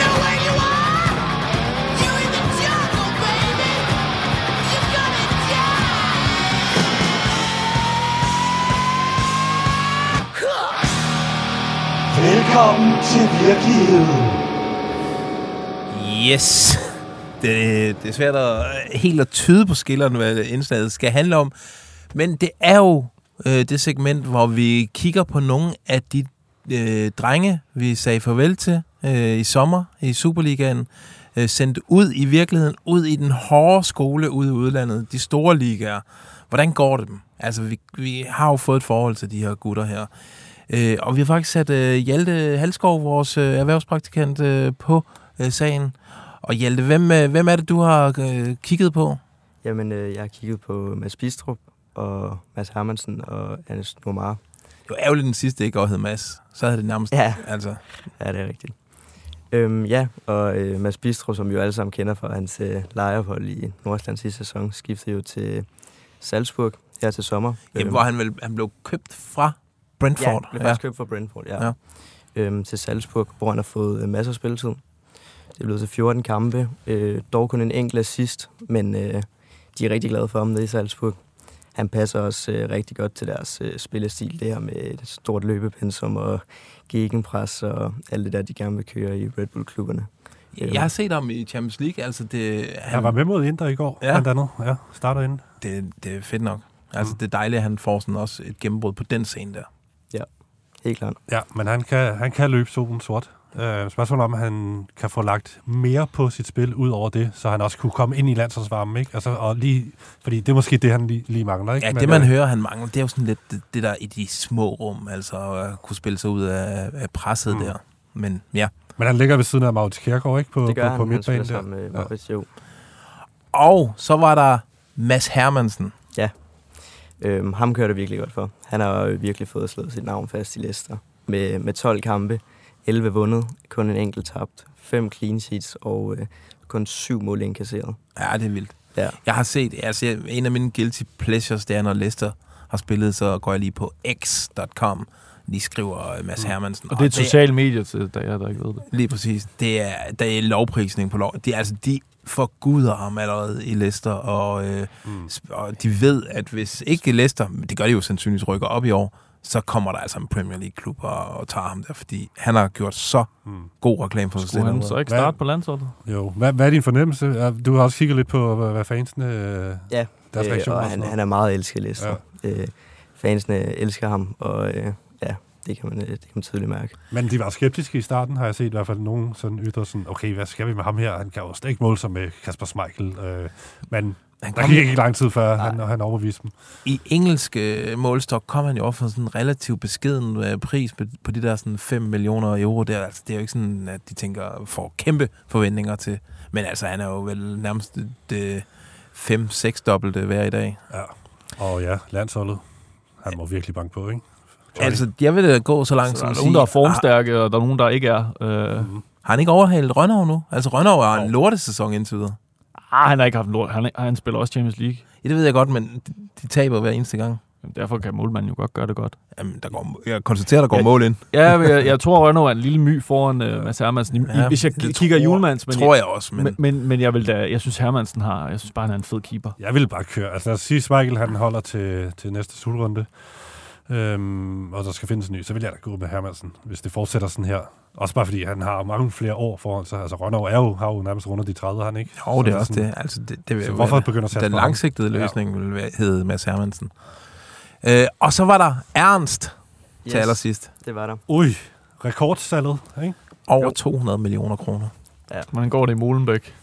know where you are? You're in the jungle, baby. You're gonna Velkommen til virkeligheden. Yes. Det, det er svært at, øh, helt at tyde på skilleren, hvad indslaget skal handle om. Men det er jo øh, det segment, hvor vi kigger på nogle af de øh, drenge, vi sagde farvel til øh, i sommer i Superligaen. Øh, sendt ud i virkeligheden, ud i den hårde skole ude i udlandet, de store ligaer. Hvordan går det dem? Altså, vi, vi har jo fået et forhold til de her gutter her. Øh, og vi har faktisk sat øh, Hjalte Halskov, vores øh, erhvervspraktikant, øh, på øh, sagen. Og Hjalte, hvem, øh, hvem er det, du har øh, kigget på? Jamen, øh, jeg har kigget på Mads Bistrup og Mads Hermansen og Anders Nomar. Det var ærgerligt, den sidste ikke også hed Mads. Så havde det nærmest... Ja. Altså, Ja, det er rigtigt. Øhm, ja, og øh, Mads Bistrup, som vi jo alle sammen kender fra hans øh, lejeophold i Nordsjælland sidste sæson, skiftede jo til Salzburg her til sommer. jamen, Øhm, hvor han, vel, han blev købt fra Brentford. Ja, blev først købt fra Brentford, ja. Ja. ja. Øhm, til Salzburg, hvor han har fået øh, masser af spilletid. Det er blevet til 14 kampe, øh, dog kun en enkelt assist, men øh, de er rigtig glade for ham nede i Salzburg. Han passer også øh, rigtig godt til deres øh, spillestil, det her med et stort løbepensum og gegenpres og alt det der, de gerne vil køre i Red Bull-klubberne. Jeg har set ham i Champions League. Altså, det, han, Han var med mod Inter i går, Ja. ja. blandt andet. Ja, starter inden. det, det er fedt nok. Altså, Mm. det er dejligt, at han får sådan også et gennembrud på den scene der. Helt klart. Ja, men han kan, han kan løbe solen sort. Øh, spørgsmålet om, han kan få lagt mere på sit spil ud over det, så han også kunne komme ind i landsholdsvarmen, ikke? Altså, og lige, fordi det er måske det, han lige, lige mangler, ikke? Ja, Men, det man øh, hører, han mangler, det er jo sådan lidt det, det der i de små rum, altså at kunne spille sig ud af, af presset mm. Der. Men ja. Men han ligger ved siden af Maurits Kjærgaard, ikke? På, Det gør på, på han, han midtbanen der. sammen med Ja. Jo. Og så var der Mads Hermansen. Øhm, ham kører det virkelig godt for. Han har jo virkelig fået slået sit navn fast i Leicester. Med, med 12 kampe, 11 vundet, kun en enkelt tabt, 5 clean sheets og øh, kun 7 mål indkasseret. Ja, det er vildt. Ja. Jeg har set, altså jeg- en af mine guilty pleasures, det er, når Leicester har spillet, så går jeg lige på x.com. De skriver øh, Mads Hermansen. Og det er et socialt medie til dig, der ikke ved det. Lige præcis. Det er, der er lovprisning på lov. Det er, altså, de forguder ham allerede i Leicester, og, øh, Mm. og de ved, at hvis ikke Leicester, det gør de jo sandsynligvis rykker op i år, så kommer der altså en Premier League-klub og, og tager ham der, fordi han har gjort så Hmm. god reklame for sig selv. Skulle han så ikke Hvad- starte på landsholdet? Jo. Hvad, hvad er din fornemmelse? Du har også kigget lidt på, hvad, hvad fansene... øh, Ja, Deres øh, og han, han er meget elsket, Lester. Ja. Øh, fansene elsker ham, og øh, ja, det kan, man, øh, det kan man tydeligt mærke. Men de var skeptiske i starten, har jeg set i hvert fald nogen sådan ytre sådan, okay, hvad skal vi med ham her? Han kan jo slet ikke måle sig med Kasper Schmeichel. Øh, men Han der kom- gik ikke lang tid før, han, han overbeviste dem. I engelsk øh, målstok kom han jo op for sådan en relativt beskeden øh, pris på, på de der sådan 5 millioner euro. Der. Altså, det er jo ikke sådan, at de tænker får kæmpe forventninger til. Men altså, han er jo vel nærmest det 5-6 dobbelte hver i dag. Ja. Og ja, landsholdet. Han må virkelig banke på, ikke? Altså, jeg vil da gå så langt Så der som er at nogen, sige, der er formstærke, og der er nogen, der ikke er. Øh, Mhm. har han ikke overhalet Rønnerov nu? Altså, Rønnerov er en lortesæson indtil videre. Ah, han har ikke haft en lort. Han, han spiller også Champions League. Ja, det ved jeg godt, men de, de taber hver eneste gang. Derfor kan målmanden jo godt gøre det godt. Jamen, der går, jeg konstaterer, der går Ja. mål ind. Ja, jeg, jeg tror, Renault er en lille my foran uh, Mads Hermansen. I, Ja, hvis jeg det kigger tror- Julemands, men, tror jeg også, men- men, men, men jeg, vil da, jeg synes, Hermansen har... Jeg synes bare, han er en fed keeper. Jeg vil bare køre. Altså lad os sige, Schmeichel han holder til, til næste slutrunde, øhm, og der skal findes en ny, så vil jeg da gå med Hermansen, hvis det fortsætter sådan her. Også bare fordi han har mange flere år foran sig. Altså Rønnerov er jo, har jo nærmest rundet de 30, har han ikke? Jo, det Så er også sådan- det. Altså, det, det vil så jo hvorfor begynder at Den langsigtede løsning vil være- hedde Mads Hermansen. Øh, og så var der Ernst yes. til allersidst. Det var der. Ui, rekordsalget, ikke? Over 200 millioner kroner. Hvordan går det i Molenbæk?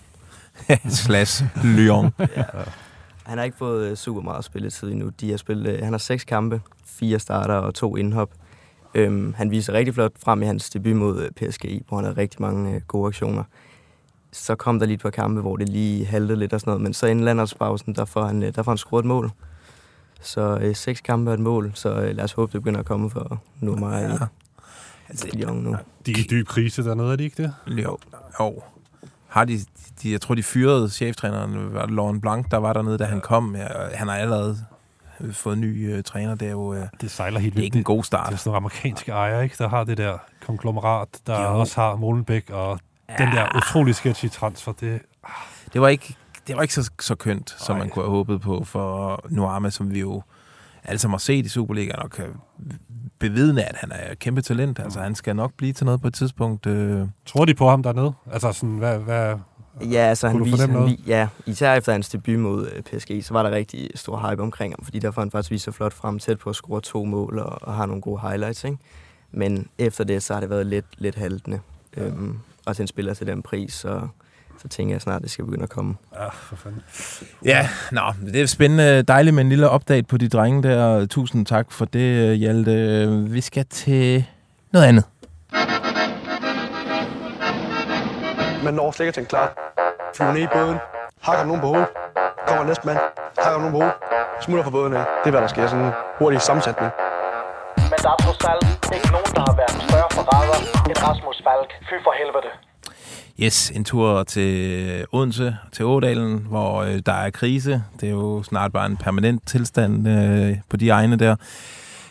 Slash Lyon. ja. Han har ikke fået øh, super meget spilletid endnu. De har spillet, øh, han har seks kampe, fire starter og to indhop. Øhm, han viser rigtig flot frem i hans debut mod øh, PSG, hvor han havde rigtig mange øh, gode aktioner. Så kom der lige et par kampe, hvor det lige haltede lidt og sådan noget, men så inden landsholdspausen, der får han, øh, der får han scoret et mål. Så øh, seks kampe og et mål, så øh, lad os håbe, det begynder at komme for nu mig ja. Altså, Lyon nu. De er i dyb krise dernede, er de ikke det? Jo. jo. Har de, de, jeg tror, de fyrede cheftræneren, var Laurent Blanc, der var dernede, da han kom. Han har allerede øh, fået en ny øh, træner. Det er jo øh, Det sejler helt det er ikke en god start. Det er sådan nogle amerikanske ejere, ikke? Der har det der konglomerat, der Jo. også har Molenbæk, og ja. den der utrolig sketchy transfer, det, Det var ikke, det var ikke så, så kønt, som Ej. man kunne have håbet på for Nuama, som vi jo alle sammen har set i Superligaen, og kan bevidne, at han er et kæmpe talent. Altså, han skal nok blive til noget på et tidspunkt. Øh. Tror de på ham dernede? Altså sådan, hvad... hvad Ja, altså han viser, han, vi, ja, især efter hans debut mod øh, PSG, så var der rigtig stor hype omkring ham, fordi der får han faktisk vist sig flot frem, tæt på at score to mål og, og har nogle gode highlights, ikke? Men efter det, så har det været lidt, lidt haltende. Øhm, og til en spiller til den pris, så, så tænker jeg snart, at det skal begynde at komme. Ja, for fanden. Ja, nå, det er spændende. Dejligt med en lille update på de drenge der. Tusind tak for det, Hjalte. Vi skal til noget andet. Man når slet ikke til en klar. Flyver ned i båden. Hakker nogen på hovedet. Kommer næste mand. Hakker nogen på hovedet. Smutter fra båden af. Det er, hvad der sker. Sådan en hurtig sammensætning. Men der er trods alt ikke nogen, der har været større forræder end Rasmus Falk. Fy for helvede. Yes, en tur til Odense, til Ådalen, hvor øh, der er krise. Det er jo snart bare en permanent tilstand øh, på de egne der.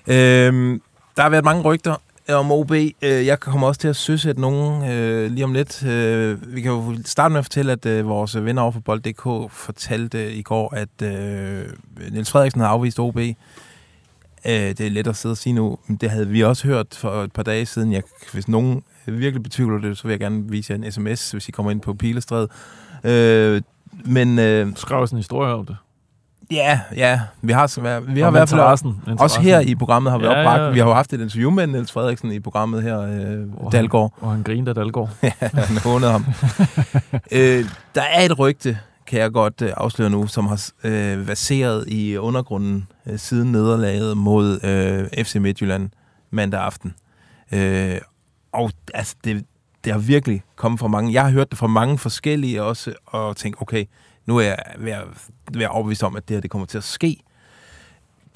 Øh, der har været mange rygter øh, om OB. Øh, jeg kommer også til at søsætte nogen øh, lige om lidt. Øh, vi kan jo starte med at fortælle, at øh, vores venner over for bold.dk fortalte øh, i går, at øh, Niels Frederiksen har afvist OB. Øh, det er let at sidde og sige nu, men det havde vi også hørt for et par dage siden. Jeg, hvis nogen virkelig betvivler det, så vil jeg gerne vise jer en sms, hvis I kommer ind på Pilestræd. Øh, men... Øh, Skrev sådan en historie om det. Ja, ja. Vi har, vi har i hvert fald også her i programmet har vi Ja, opbragt. ja. Vi har jo haft et interview med Niels Frederiksen i programmet her, øh, Dalgaard. Og han grinte af Dalgaard. ja, han hånede ham. øh, der er et rygte, kan jeg godt øh, afsløre nu, som har øh, baseret i undergrunden øh, siden nederlaget mod øh, FC Midtjylland mandag aften. Øh, og altså, det, det har virkelig kommet fra mange. Jeg har hørt det fra mange forskellige også, og tænkt, okay, nu er jeg ved at, at overbevist om, at det her det kommer til at ske.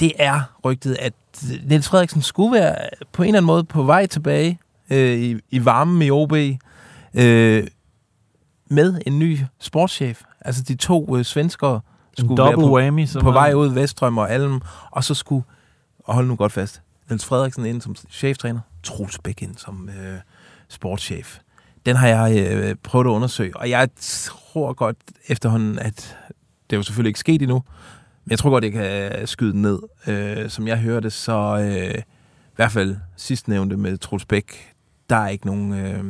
Det er rygtet, at Niels Frederiksen skulle være på en eller anden måde på vej tilbage øh, i, i varmen i OB øh, med en ny sportschef. Altså de to øh, svenskere skulle være på, whammy, på vej ud Veststrøm og Alm, og så skulle, og hold nu godt fast, Niels Frederiksen ind som cheftræner, Troels Bæk ind som øh, sportschef. Den har jeg øh, prøvet at undersøge, og jeg tror godt efterhånden, at det er jo selvfølgelig ikke sket endnu, men jeg tror godt, jeg kan øh, skyde den ned. Øh, som jeg hørte, så, øh, i hvert fald sidst nævnte med Troels Bæk, der er ikke nogen... Øh,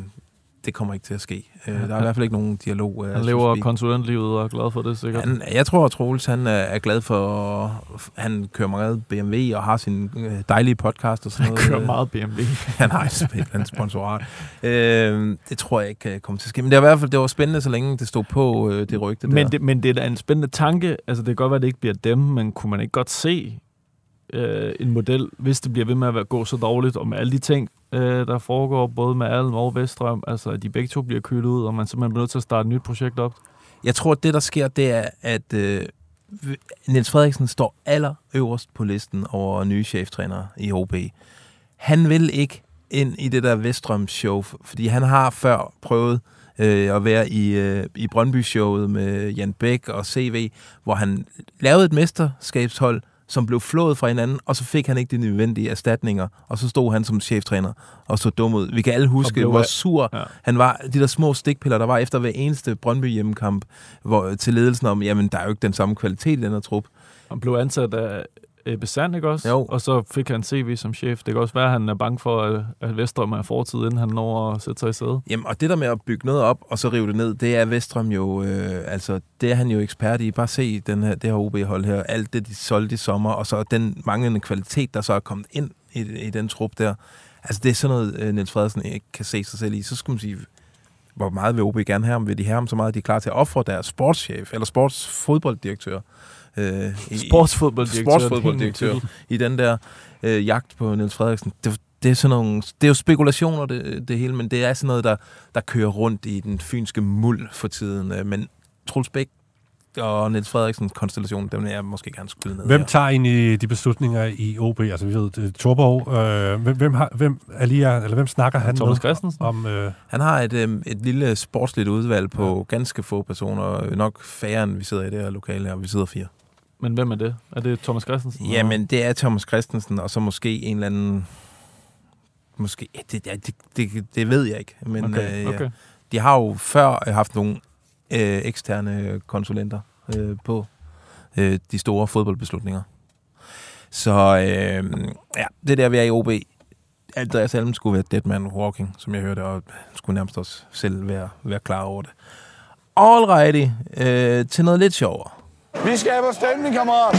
det kommer ikke til at ske. Øh, der er i hvert fald ikke nogen dialog. Øh, Han lever speak. konsulentlivet og er glad for det, sikkert. Han, jeg tror, at Troels han er, er glad for... Han kører meget BMW og har sin øh, dejlige podcast og sådan Han noget. kører Øh, meget BMW. han har et andet sponsorat. Øh, det tror jeg ikke øh, kommer til at ske. Men det var i hvert fald det var spændende, så længe det stod på øh, det rygte der. Men det, men det er da en spændende tanke. Altså, det kan godt være, at det ikke bliver dem, men kunne man ikke godt se øh, en model, hvis det bliver ved med at gå så dårligt, og med alle de ting, øh, der foregår, både med Alm og Vestrøm, altså, at de begge to bliver kølet ud, og man simpelthen bliver nødt til at starte et nyt projekt op. Jeg tror, at det, der sker, det er, at øh, Niels Frederiksen står allerøverst på listen over nye cheftrænere i OB. Han vil ikke ind i det der Vestrøm-show, fordi han har før prøvet øh, at være i, øh, i Brøndby-showet med Jan Bæk og CV, hvor han lavede et mesterskabshold, som blev flået fra hinanden, og så fik han ikke de nødvendige erstatninger, og så stod han som cheftræner og så dum ud. Vi kan alle huske, hvor sur ja. han var. De der små stikpiller, der var efter hver eneste Brøndby hjemmekamp, hvor, til ledelsen om, jamen, der er jo ikke den samme kvalitet i den her trup. Han blev ansat af Ebbe Sand, ikke også? Jo. Og så fik han CV som chef. Det kan også være, at han er bange for, at, at Vestrøm er fortid, inden han når at sætte sig i sæde. Jamen, og det der med at bygge noget op, og så rive det ned, det er Vestrøm jo, øh, altså, det er han jo ekspert i. Bare se den her, det her OB-hold her, alt det, de solgte i sommer, og så den manglende kvalitet, der så er kommet ind i, i den trup der. Altså, det er sådan noget, øh, Niels Frederiksen ikke kan se sig selv i. Så skulle man sige, hvor meget vil OB gerne have ham? Vil de have ham så meget, at de er klar til at ofre deres sportschef, eller sportsfodbolddirektør? Øh, i- i- Sportsfodbolddirektør, Sportsfodbolddirektør er i den der øh, jagt på Niels Frederiksen. Det, det er sådan nogle, det er jo spekulationer, det, det hele, men det er sådan noget, der, der kører rundt i den fynske muld for tiden. Øh, Men Troels Bæk og Niels Frederiksen konstellation, dem vil jeg måske gerne skyde ned. Hvem her. tager egentlig de beslutninger i OB? Altså, vi ved, det er Torborg. Øh, hvem, hvem, har, hvem, er lige, eller hvem snakker han Thomas med Christensen. om... Øh, Han har et, øh, et lille sportsligt udvalg på ja. ganske få personer, øh, nok færre end vi sidder i det her lokale her, vi sidder fire. Men hvem er det? Er det Thomas Christensen? Jamen, det er Thomas Christensen, og så måske en eller anden... Måske, ja, det, ja, det, det, det ved jeg ikke, men Okay, øh, okay. de har jo før øh, haft nogle øh, eksterne konsulenter øh, på øh, de store fodboldbeslutninger. Så øh, ja, det er der, vi er i OB. Andreas Alm skulle være dead man walking, som jeg hørte, og skulle nærmest også selv være, være klar over det. Alrighty, øh, til noget lidt sjovere. Vi skaber stemning, kammerat.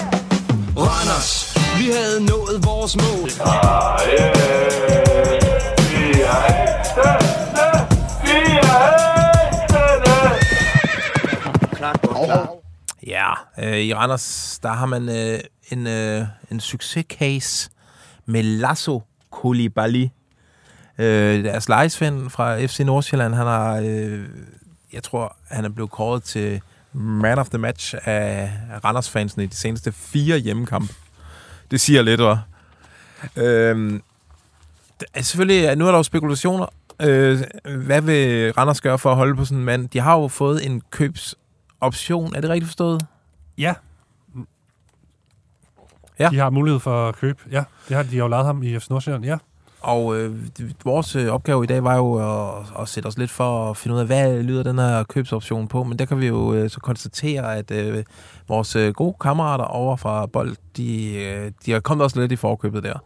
Randers, vi havde nået vores mål. Ja, øh, i Randers, der har man øh, en, øh, en succescase med Lasso Koulibaly. Øh, deres lejesvend fra FC Nordsjælland, han har, øh, jeg tror, han er blevet kåret til man of the match af Randers-fansene i de seneste fire hjemmekampe. Det siger lidt, hva'? Øh, selvfølgelig, nu er der jo spekulationer. Øh, hvad vil Randers gøre for at holde på sådan en mand? De har jo fået en købsoption. Er det rigtigt forstået? ja. Ja. De har mulighed for at købe. Ja, det har de jo lavet ham i FC Nordsjælland. Ja. Og øh, vores øh, opgave i dag var jo at, at sætte os lidt for at finde ud af, hvad lyder den her købsoption på. Men der kan vi jo øh, så konstatere, at øh, vores øh, gode kammerater over fra Bold, de, øh, de har kommet også lidt i forkøbet der.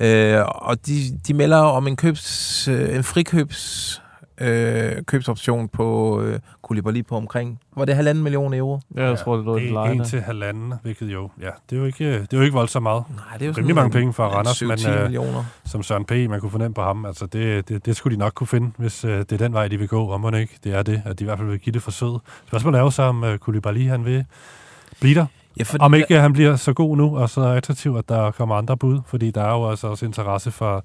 Øh, og de, de melder om en, købs, øh, en frikøbs øh, købsoption på øh, Koulibaly på omkring, var det halvanden million euro? Ja, jeg tror, det lå er leje en til halvanden, hvilket jo... Ja, det er jo ikke, det er jo ikke voldsomt meget. Nej, det er jo sådan Rimelig mange en- penge for Randers, men 7-10 øh, millioner. som Søren P., man kunne fornemme på ham, altså det, det, det skulle de nok kunne finde, hvis øh, det er den vej, de vil gå, om man ikke. Det er det, at de i hvert fald vil give det forsøg. Spørgsmålet er jo så, om øh, Koulibaly, han vil blive der. Ja, fordi Om ikke øh, han bliver så god nu, og så attraktiv, at der kommer andre bud, fordi der er jo altså også interesse for,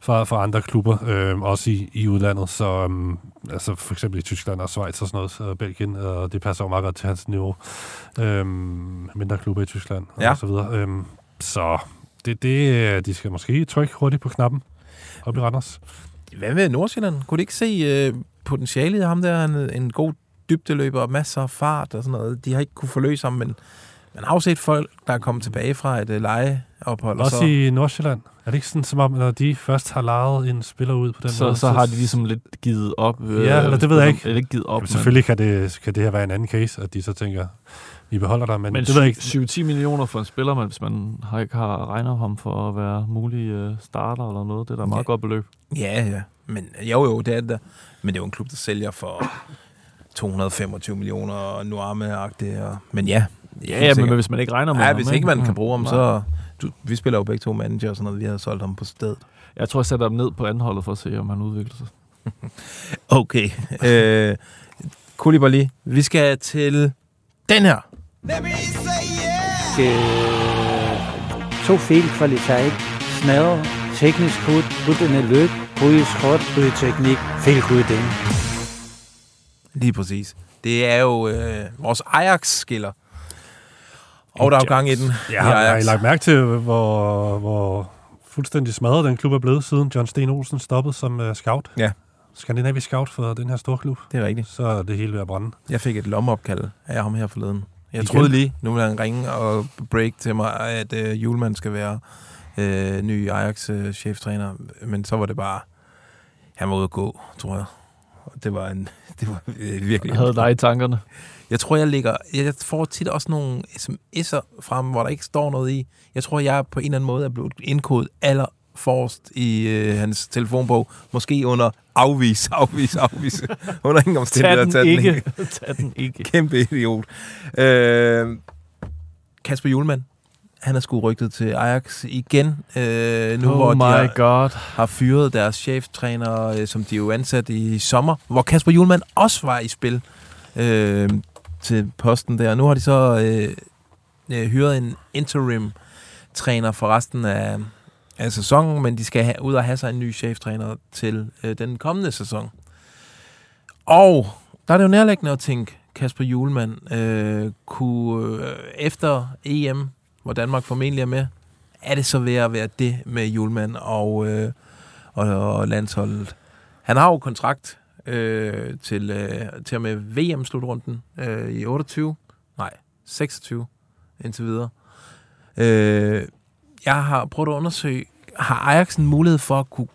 for, for andre klubber, øh, også i, i udlandet, så øh, altså for eksempel i Tyskland og Schweiz og sådan noget, og Belgien, og det passer jo meget godt til hans niveau. Øh, mindre klubber i Tyskland Ja. og så videre. Øh, så det, det, øh, de skal måske trykke hurtigt på knappen op i Randers. Hvad med Nordsjælland? Kunne de ikke se øh, potentialet i ham der? Han en god dybdeløber og masser af fart og sådan noget. De har ikke kunne forløse ham, men Man har jo set folk, der er kommet tilbage fra et uh, lejeophold. og Også så, i Nordsjælland. Er det ikke sådan, som om, når de først har lejet en spiller ud på den Så, måde? så har de ligesom lidt givet op. øh, Ja, eller det ved jeg ikke. Eller ikke givet op. Jamen, selvfølgelig kan det, kan det her være en anden case, at de så tænker, vi beholder dig, men, Men det ved jeg ikke. 7-10 millioner for en spiller, men hvis man har ikke har regnet ham for at være mulig øh, starter eller noget, det er da et meget Ja. godt beløb. Ja, ja. Men jo, jo, det er det. der. Men det er jo en klub, der sælger for 225 millioner og Nuame-agtigt. Og... Men ja. Ja, ja, men hvis man ikke regner med ja, ham, hvis ikke? man kan bruge ham, Nej. så... Du, vi spiller jo begge to manager og sådan noget. Vi har solgt ham på stedet. Jeg tror, jeg sætter ham ned på anholdet for at se, om han udvikler sig. Okay. øh, Koulibaly. Vi skal til den her. Øh, to fejlkvaliteter, ikke? Smadre, teknisk hud, puttende løb, bryde skråt, bryde teknik, fejlkudden. Lige præcis. Det er jo øh, vores Ajax-skiller. Og der er jo gang i den. Jeg har, jeg har I lagt mærke til, hvor, hvor fuldstændig smadret den klub er blevet, siden John Sten Olsen stoppede som uh, scout. Ja. Skandinavisk scout for den her store klub. Det er rigtigt. Så er det hele ved at brænde. Jeg fik et lommeopkald af ham her forleden. Jeg Igen? troede lige, nu vil han ringe og break til mig, at øh, Julemand skal være øh, ny Ajax-cheftræner. Men så var det bare, han var ude at gå, tror jeg. Og det var, en, det var øh, virkelig... Jeg havde dig i tankerne. Jeg tror, jeg ligger... Jeg får tit også nogle sms'er frem, hvor der ikke står noget i. Jeg tror, jeg på en eller anden måde er blevet indkodet aller forrest i øh, hans telefonbog. Måske under afvis, afvis, afvis. under ingen omstændigheder. Tag den ikke. Tag den ikke. Kæmpe idiot. Øh, Kasper Julemand. Han er sgu rygtet til Ajax igen, øh, nu Oh hvor de my har, God. har fyret deres cheftræner, øh, som de jo ansat i sommer, hvor Kasper Julemand også var i spil øh, til posten der. Nu har de så øh, øh, hyret en interim træner for resten af, af sæsonen, men de skal have, ud og have sig en ny cheftræner til øh, den kommende sæson. Og der er det jo nærliggende at tænke, Kasper Julemand øh, kunne øh, efter EM, hvor Danmark formentlig er med, er det så ved at være det med Julemand og, øh, og, og landsholdet. Han har jo kontrakt øh, til, øh, til og med VM-slutrunden øh, i 28, nej, 26 indtil videre. Øh, jeg har prøvet at undersøge, har Ajax en mulighed for at kunne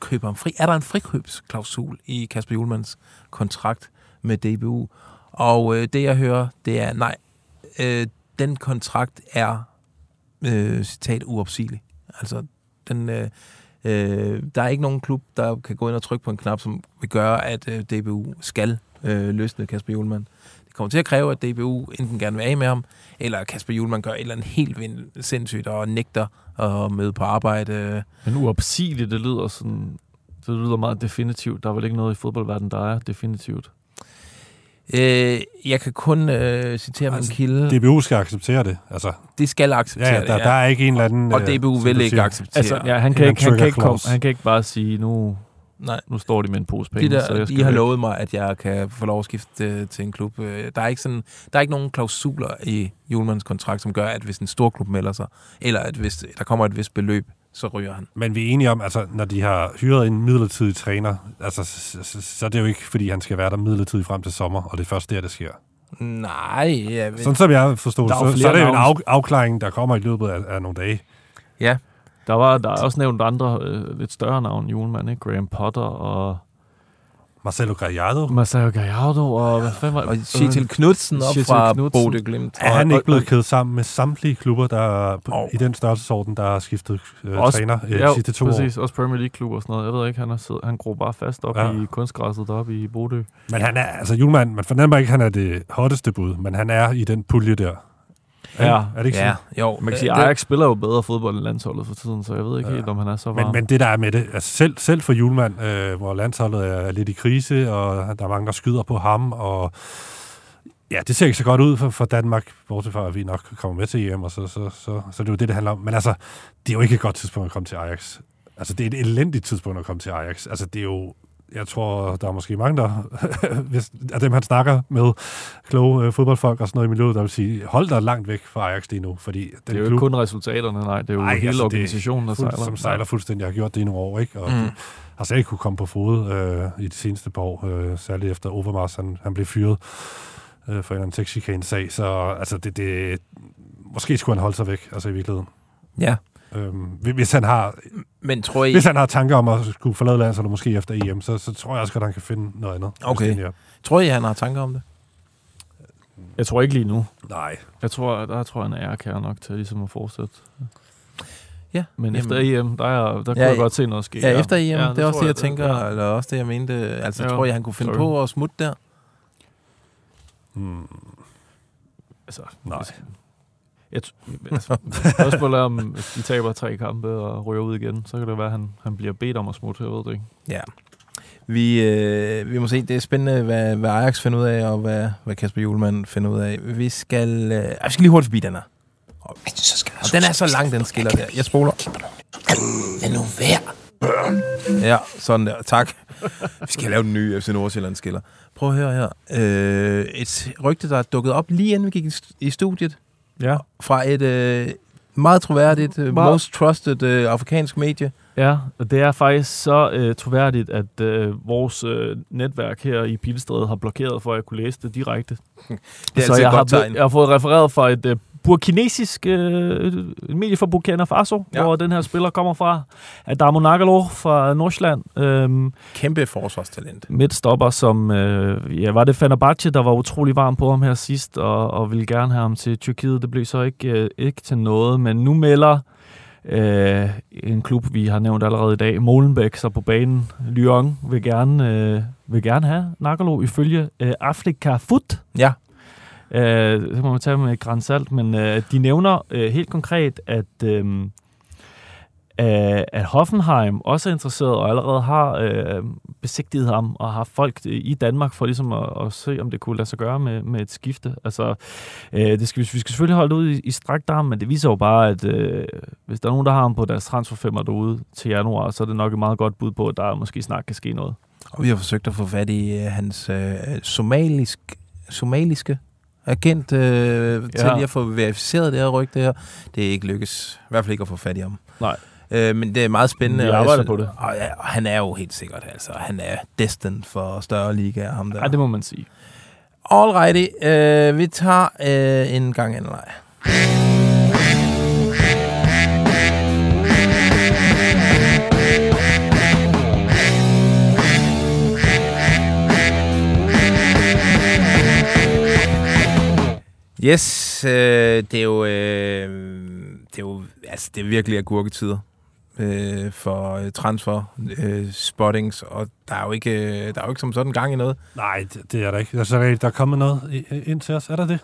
købe ham fri? Er der en frikøbsklausul i Kasper Julmans kontrakt med DBU? Og øh, det jeg hører, det er nej. Øh, den kontrakt er, øh, citat, uopsigelig. Altså, den, øh, øh, der er ikke nogen klub, der kan gå ind og trykke på en knap, som vil gøre, at øh, DBU skal øh, løsne Kasper Julemand. Det kommer til at kræve, at DBU enten gerne vil af med ham, eller at Kasper Julemand gør et eller andet helt sindssygt og nægter at møde på arbejde. Men uopsigeligt, det lyder sådan... Det lyder meget definitivt. Der er vel ikke noget i fodboldverdenen, der er definitivt. Øh, jeg kan kun øh, citere altså, min kilde. DBU skal acceptere det. Altså, De skal acceptere ja, det, der, der er ikke en eller anden... Og øh, DBU vil ikke acceptere. Altså, ja, han kan, ikke, han, kan ikke komme, han kan ikke bare sige, nu, Nej. nu står de med en pose penge. De, så der, jeg de skal har væk. lovet mig, at jeg kan få lov at skifte øh, til en klub. Øh, Der er ikke, sådan, der er ikke nogen klausuler i Julemands kontrakt, som gør, at hvis en stor klub melder sig, eller at hvis der kommer et vist beløb, så ryger han. Men vi er enige om, altså, når de har hyret en midlertidig træner, altså, så, så, så er det jo ikke, fordi han skal være der midlertidigt frem til sommer, og det er først der, det sker. Nej, ja, men, Sådan som jeg jo så, så er det jo en af, afklaring, der kommer i løbet af, af nogle dage. ja. Der, var, der er også nævnt andre øh, lidt større navn, Julemand, ikke? Graham Potter og Marcelo Gallardo, Marcelo Gallardo og hvad fanden var Og Chetil Knudsen op Chetil fra Knudsen. Bode Glimt. er han ikke blevet kædet sammen med samtlige klubber, der Og- i den størrelsesorden, der har skiftet øh, Også- træner øh, ja, de sidste to præcis, år? også Premier League-klub og sådan noget. Jeg ved ikke, han, er han gror bare fast op ja. i kunstgræsset deroppe i Bodø. Men han er, altså Julemand, man fornemmer ikke, at han er det hotteste bud, men han er i den pulje der. Ja. Er det ikke Ja, sådan? jo. Man kan sige, Ajax spiller jo bedre fodbold end landsholdet for tiden, så jeg ved ikke Ja. helt, om han er så varm. Men, men det der er med det, altså selv, selv for Julemand, øh, hvor landsholdet er lidt i krise, og der er mange, der skyder på ham, og ja, det ser ikke så godt ud for, for Danmark, bortset fra, at vi nok kommer med til EM, og så, så, så, så det er jo det, det handler om. Men altså, det er jo ikke et godt tidspunkt at komme til Ajax. Altså, det er et elendigt tidspunkt at komme til Ajax. Altså, det er jo jeg tror, der er måske mange, der, hvis, af dem, han snakker med, kloge øh, fodboldfolk og sådan noget i miljøet, der vil sige, hold dig langt væk fra Ajax lige nu, fordi den det er jo klub, ikke kun resultaterne, nej. Det er jo Ej, Ej, hele altså, organisationen, der fuld, sejler. som sejler fuldstændig, har gjort det i nogle år, ikke? Og Mm. mm. har slet ikke kunne komme på fod øh, i de seneste par år, øh, særligt efter Overmars, han, han blev fyret øh, for en eller anden sag. Så altså, det, det, måske skulle han holde sig væk, altså i virkeligheden. Ja. Øhm, hvis han har... Men tror I... Hvis han har tanker om at skulle forlade landsholdet måske efter EM, så, så tror jeg også godt, at han kan finde noget andet. hvis Okay. det Tror I, han har tanker om det? Jeg tror ikke lige nu. Nej. Jeg tror, der tror jeg, han er ærkær nok til ligesom at fortsætte. Ja. Men Jamen- efter EM, der, er, der kunne jeg godt se noget ske. Ja, efter EM. Ja, det, er også det, jeg tænker, Ja. eller også det, jeg mente. Altså, Ja. tror jeg, han kunne finde Sorry. på at smutte der? Hmm. Altså, Nej. Jeg altså, spørgsmålet er, om de taber tre kampe og ryger ud igen, så kan det være, at han, han bliver bedt om at smutte, jeg ved det ikke. Ja. Vi, øh, vi må se, det er spændende, hvad, hvad Ajax finder ud af, og hvad, hvad Kasper Julemand finder ud af. Vi skal, øh, vi skal lige hurtigt forbi den her. Og, og den er så lang, den skiller der. Jeg spoler. Lad nu være. Børn. Ja, sådan der. Tak. Vi skal lave den nye FC Nordsjælland skiller. Prøv at høre her. Øh, et rygte, der er dukket op lige inden vi gik i studiet. Ja. Fra et øh, meget troværdigt, øh, Meget- most trusted øh, afrikansk medie. Ja, og det er faktisk så øh, troværdigt, at øh, vores øh, netværk her i Pilestræde har blokeret for, at jeg kunne læse det direkte. Det er så altid jeg har, tegn. jeg har fået refereret fra et øh, burkinesisk øh, et medie fra Burkina Faso, ja. hvor den her spiller kommer fra. Adamo Nagalo fra Nordsjælland. Øhm, Kæmpe forsvarstalent. midtstopper, som, øh, ja, var det Fenerbahce, der var utrolig varm på ham her sidst, og, og ville gerne have ham til Tyrkiet. Det blev så ikke, øh, ikke til noget, men nu melder øh, en klub, vi har nævnt allerede i dag, Molenbeek, så på banen. Lyon vil gerne, øh, vil gerne have Nagalo ifølge øh, Afrika Foot. Ja. Øh, så må man tage med et salt, men øh, de nævner øh, helt konkret, at, øh, øh, at Hoffenheim også er interesseret og allerede har øh, besigtiget ham og har folk øh, i Danmark for ligesom at, at se, om det kunne lade sig gøre med, med et skifte. Altså, øh, det skal, vi vi skal selvfølgelig holde ud i, i strakt arm, men det viser jo bare, at øh, hvis der er nogen, der har ham på deres transferfemmer derude til januar, så er det nok et meget godt bud på, at der måske snart kan ske noget. Og vi har forsøgt at få fat i øh, hans øh, somalisk, somaliske agent øh, ja. til lige at få verificeret det her rygte her. Det er ikke lykkes. I hvert fald ikke at få fat i ham. Nej. Øh, men det er meget spændende. Vi arbejder synes- på det. Og, ja, og han er jo helt sikkert, altså. Han er destined for større ligaer, ham der. Ja, det må man sige. Alrighty. Øh, vi tager øh, en gang anden leg. Yes, øh, det er jo, øh, det er jo, altså det er virkelig agurketider øh, for øh, transfer, øh, spottings, og der er jo ikke, øh, der er jo ikke som sådan gang i noget. Nej, det, det er der ikke. Altså, der er kommet noget ind til os. Er der det?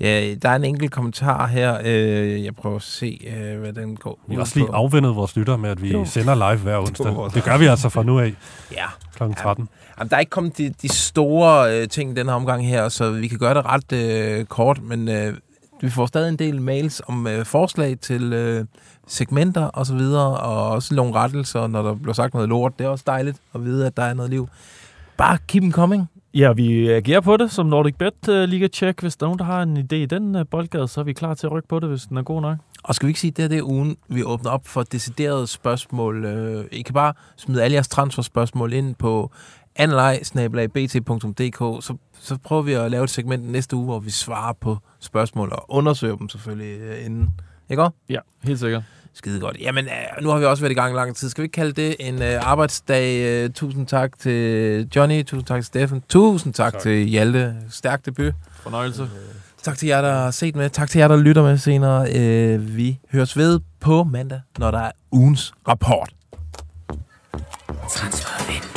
Ja, der er en enkelt kommentar her. Øh, jeg prøver at se, øh, hvad den går Vi har også lige afvendet vores lytter med, at vi Jo. sender live hver onsdag. Det gør vi altså fra nu af. Ja. Klokken 13. Jamen, der er ikke kommet de, de store øh, ting den her omgang her, så vi kan gøre det ret øh, kort, men øh, vi får stadig en del mails om øh, forslag til øh, segmenter og så videre, og også nogle rettelser, når der bliver sagt noget lort. Det er også dejligt at vide, at der er noget liv. Bare keep them coming. Ja, vi agerer på det som Nordic Bet uh, Liga Check. Hvis der er nogen, der har en idé i den uh, boldgade, så er vi klar til at rykke på det, hvis den er god nok. Og skal vi ikke sige, at det her det er ugen, vi åbner op for deciderede spørgsmål. Øh, I kan bare smide alle jeres transferspørgsmål ind på anlej-bt.dk, så, så prøver vi at lave et segment næste uge, hvor vi svarer på spørgsmål og undersøger dem selvfølgelig øh, inden. Ikke også? Ja, helt sikkert. Skide godt. Jamen, øh, nu har vi også været i gang lang tid. Skal vi ikke kalde det en øh, arbejdsdag? Øh, tusind tak til Johnny, tusind tak til Steffen, tusind tak, tak. til Hjalte. Stærk debut. Fornøjelse. Tak til jer, der har set med. Tak til jer, der lytter med senere. Øh, vi høres ved på mandag, når der er ugens rapport. Transfervindue.